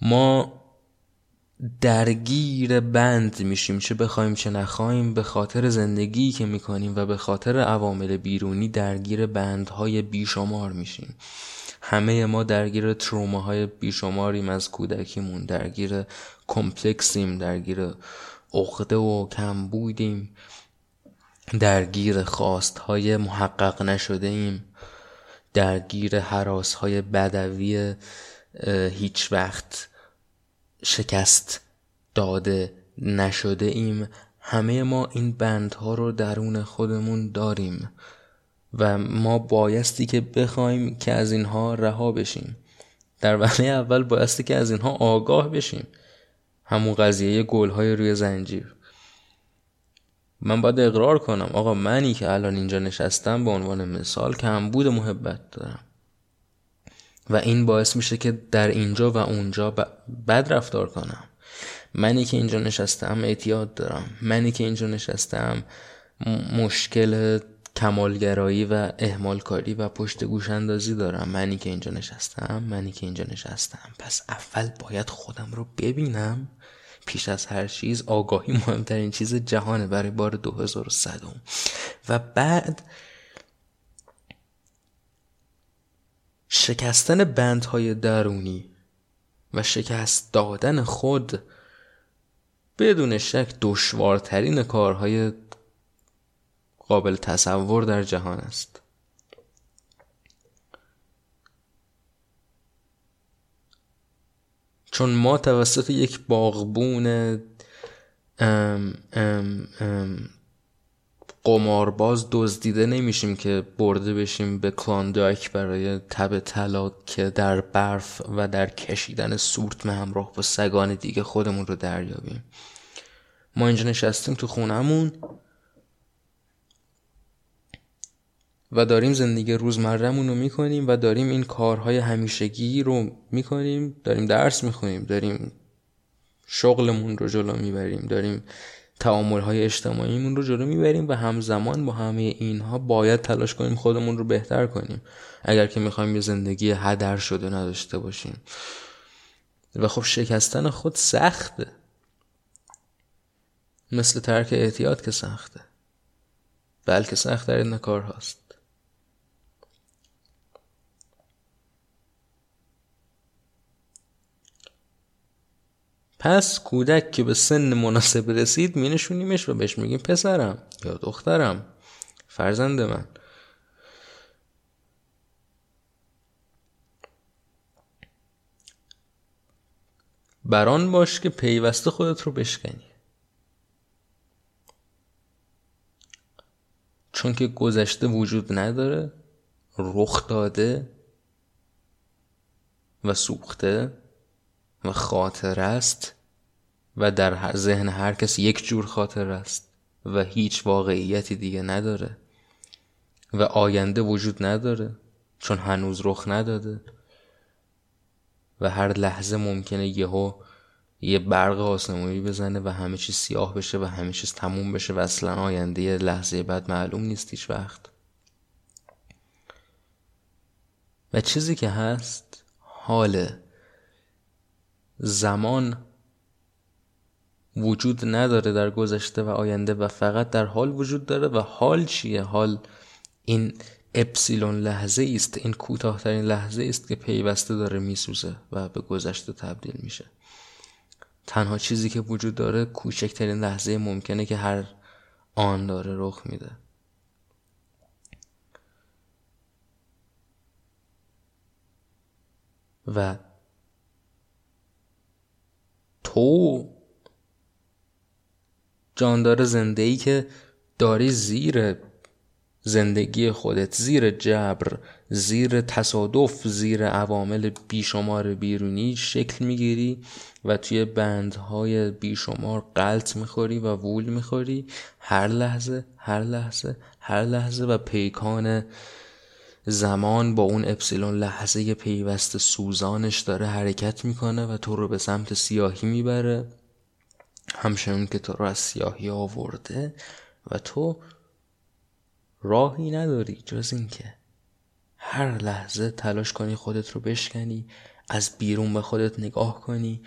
ما درگیر بند میشیم چه بخوایم چه نخواهیم به خاطر زندگی که می‌کنیم و به خاطر عوامل بیرونی درگیر بندهای بیشمار میشیم. همه ما درگیر تروماهای بیشماریم از کودکیمون درگیر کمپلکسیم درگیر عقده و بودیم درگیر خواست های محقق نشده ایم درگیر حراس های بدوی هیچ وقت شکست داده نشده ایم. همه ما این بندها رو درون خودمون داریم و ما بایستی که بخوایم که از اینها رها بشیم. در وهله اول بایستی که از اینها آگاه بشیم. همون قضیه های روی زنجیر. من باید اقرار کنم آقا منی که الان اینجا نشستم به عنوان مثال کمبود محبت دارم. و این باعث میشه که در اینجا و اونجا بد رفتار کنم. منی که اینجا نشستم اعتیاد دارم. منی که اینجا نشستم مشکل کمالگرایی و اهمالکاری و پشت گوش اندازی دارم. منی که اینجا نشستم منی که اینجا نشستم. پس اول باید خودم رو ببینم. پیش از هر چیز آگاهی مهمترین چیز جهانه برای بار 2100 و بعد شکستن بندهای درونی و شکست دادن خود بدون شک دشوارترین کارهای قابل تصور در جهان است. چون ما توسط یک باغبون قمارباز دزدیده نمیشیم که برده بشیم به کلاندایک برای تب طلا که در برف و در کشیدن سورت همراه با سگان دیگه خودمون رو دریابیم. ما اینجا نشستیم تو خونمون و داریم زندگی روزمرهمون رو می‌کنیم و داریم این کارهای همیشگی رو می‌کنیم داریم درس می‌خونیم داریم شغلمون رو جلو می‌بریم داریم تعامل های اجتماعیمون رو جلو می‌بریم و همزمان با همه اینها باید تلاش کنیم خودمون رو بهتر کنیم. اگر که می‌خوایم یه زندگی هدر شده نداشته باشیم. و خب شکستن خود سخته. مثل ترک احتیاط که سخته. بلکه سخت در این کار هست پس کودک که به سن مناسب رسید مینشونیمش و بهش میگیم پسرم یا دخترم. فرزند من. بران باش که پیوسته خودت رو بشکنی. چون که گذشته وجود نداره رخ داده و سوخته و خاطر است و در ذهن هر کس یک جور خاطر است و هیچ واقعیتی دیگه نداره و آینده وجود نداره چون هنوز رخ نداده و هر لحظه ممکنه یهو یه برق آسمانی بزنه و همه چیز سیاه بشه و همه چیز تموم بشه و اصلا آینده یه لحظه بعد معلوم نیست هیچ وقت. و چیزی که هست حاله زمان وجود نداره در گذشته و آینده و فقط در حال وجود داره و حال چیه؟ حال این اپسیلون لحظه است این کوتاهترین لحظه است که پیوسته داره میسوزه و به گذشته تبدیل میشه. تنها چیزی که وجود داره کوچکترین لحظه ممکنه که هر آن داره رخ میده. و تو جاندار زنده ای که داری زیر زندگی خودت زیر جبر زیر تصادف زیر عوامل بیشمار بیرونی شکل می‌گیری و توی بندهای بیشمار قلط می‌خوری و وول می‌خوری. هر لحظه هر لحظه هر لحظه و پیکان زمان با اون اپسیلون لحظه پیوست سوزانش داره حرکت می‌کنه و تو رو به سمت سیاهی می‌بره. همچنون که تو رو از سیاهی آورده و تو راهی نداری جز اینکه هر لحظه تلاش کنی خودت رو بشکنی از بیرون به خودت نگاه کنی.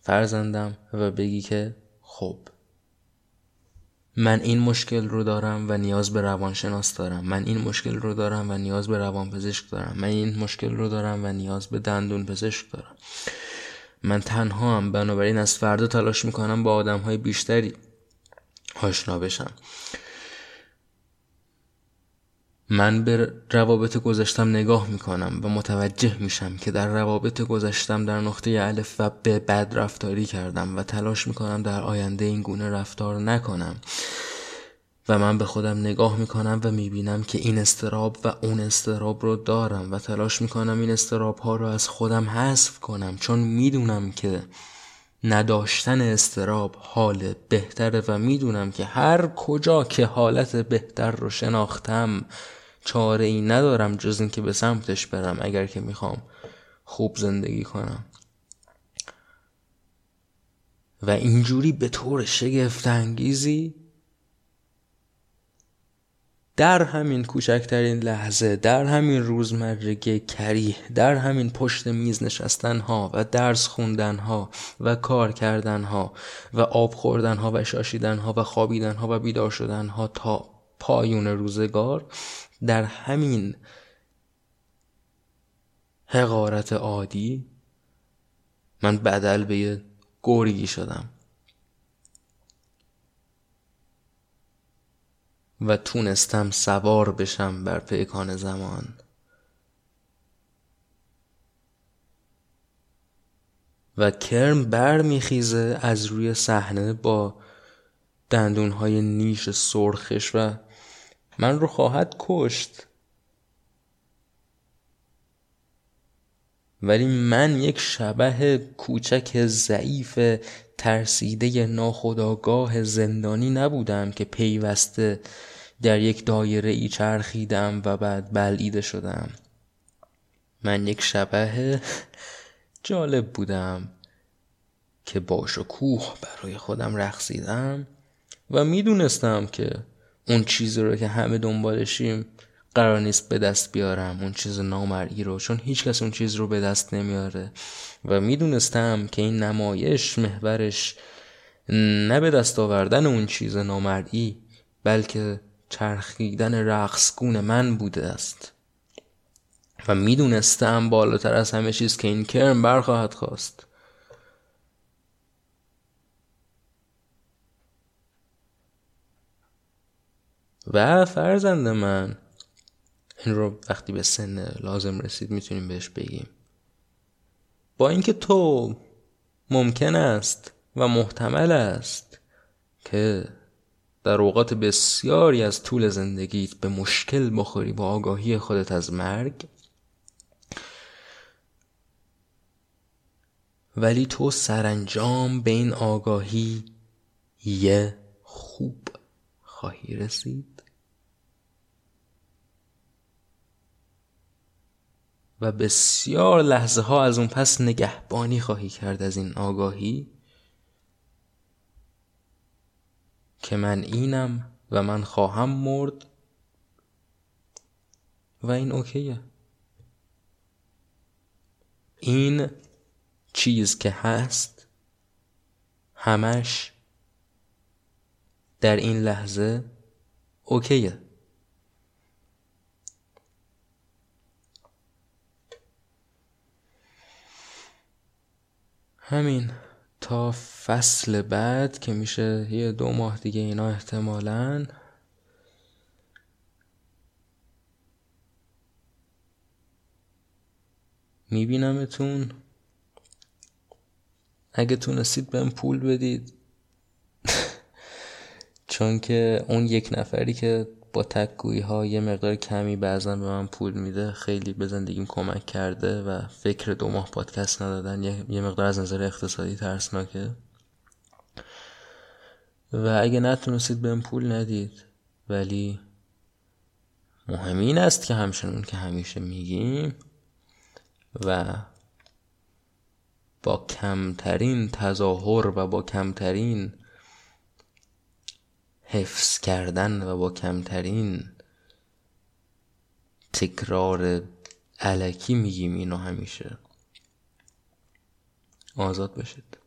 فرزندم و بگی که خب من این مشکل رو دارم و نیاز به روانشناس دارم. من این مشکل رو دارم و نیاز به روانپزشک دارم. من این مشکل رو دارم و نیاز به دندون پزشک دارم. من تنها هم بنابراین از فردا تلاش می‌کنم با آدم های بیشتری آشنا بشم. من به روابط گذشتم نگاه می‌کنم و متوجه میشم که در روابط گذشتم در نقطه الف و به بد رفتاری کردم و تلاش می‌کنم در آینده این گونه رفتار نکنم. و من به خودم نگاه می‌کنم و می‌بینم که این استراب و اون استراب رو دارم و تلاش می‌کنم این استراب ها رو از خودم حذف کنم چون می‌دونم که نداشتن استراب حال بهتره و می‌دونم که هر کجا که حالت بهتر رو شناختم چاره ای ندارم جز اینکه به سمتش برم اگر که می‌خوام خوب زندگی کنم. و اینجوری به طور شگفت انگیزی در همین کوچکترین لحظه در همین روزمرگی کریه در همین پشت میز نشستن ها و درس خوندن ها و کار کردن ها و آب خوردن ها و شاشیدن ها و خوابیدن ها و بیدار شدن ها تا پایون روزگار در همین حقارت عادی من بدل به یه گرگی شدم. و تونستم سوار بشم بر پیکان زمان. و کرم بر میخیزه از روی صحنه با دندونهای نیش سرخش و من رو خواهد کشت. ولی من یک شبه کوچک ضعیف ترسیده ناخداگاه زندانی نبودم که پیوسته در یک دایره ای چرخیدم و بعد بلعیده شدم. من یک شبه جالب بودم که با کوه برای خودم رقصیدم و می‌دونستم که اون چیزی رو که همه دنبالشیم قرار نیست به دست بیارم اون چیز نامرئی رو چون هیچ کس اون چیز رو به دست نمیاره. و می‌دونستم که این نمایش محورش نه به دست آوردن اون چیز نامرئی بلکه چرخیدن رقصگون من بوده است. و می‌دونستم بالاتر از همه چیز که این کرم برخواهد خواست. و فرزند من. این رو وقتی به سن لازم رسید می‌تونیم بهش بگیم. با اینکه تو ممکن است و محتمل است که در اوقات بسیاری از طول زندگیت به مشکل بخوری با آگاهی خودت از مرگ ولی تو سرانجام به این آگاهی یه خوب خواهی رسید. و بسیار لحظه ها از اون پس نگهبانی خواهی کرد از این آگاهی که من اینم و من خواهم مرد و این اوکیه. این چیز که هست همش در این لحظه اوکیه. همین تا فصل بعد که میشه یه دو ماه دیگه اینا احتمالا. میبینمتون. اگه تونستید بهم پول بدید. چون که اون یک نفری که با تکگویی ها یه مقدار کمی بعضا به من پول میده خیلی به زندگیم کمک کرده و فکر دو ماه پادکست ندادن یه مقدار از نظر اقتصادی ترسناکه. و اگه نتونستید بهم پول ندید ولی مهم این است که همچنون که همیشه میگیم و با کمترین تظاهر و با کمترین حفظ کردن و با کمترین تکرار علکی میگیم اینو همیشه. آزاد بشید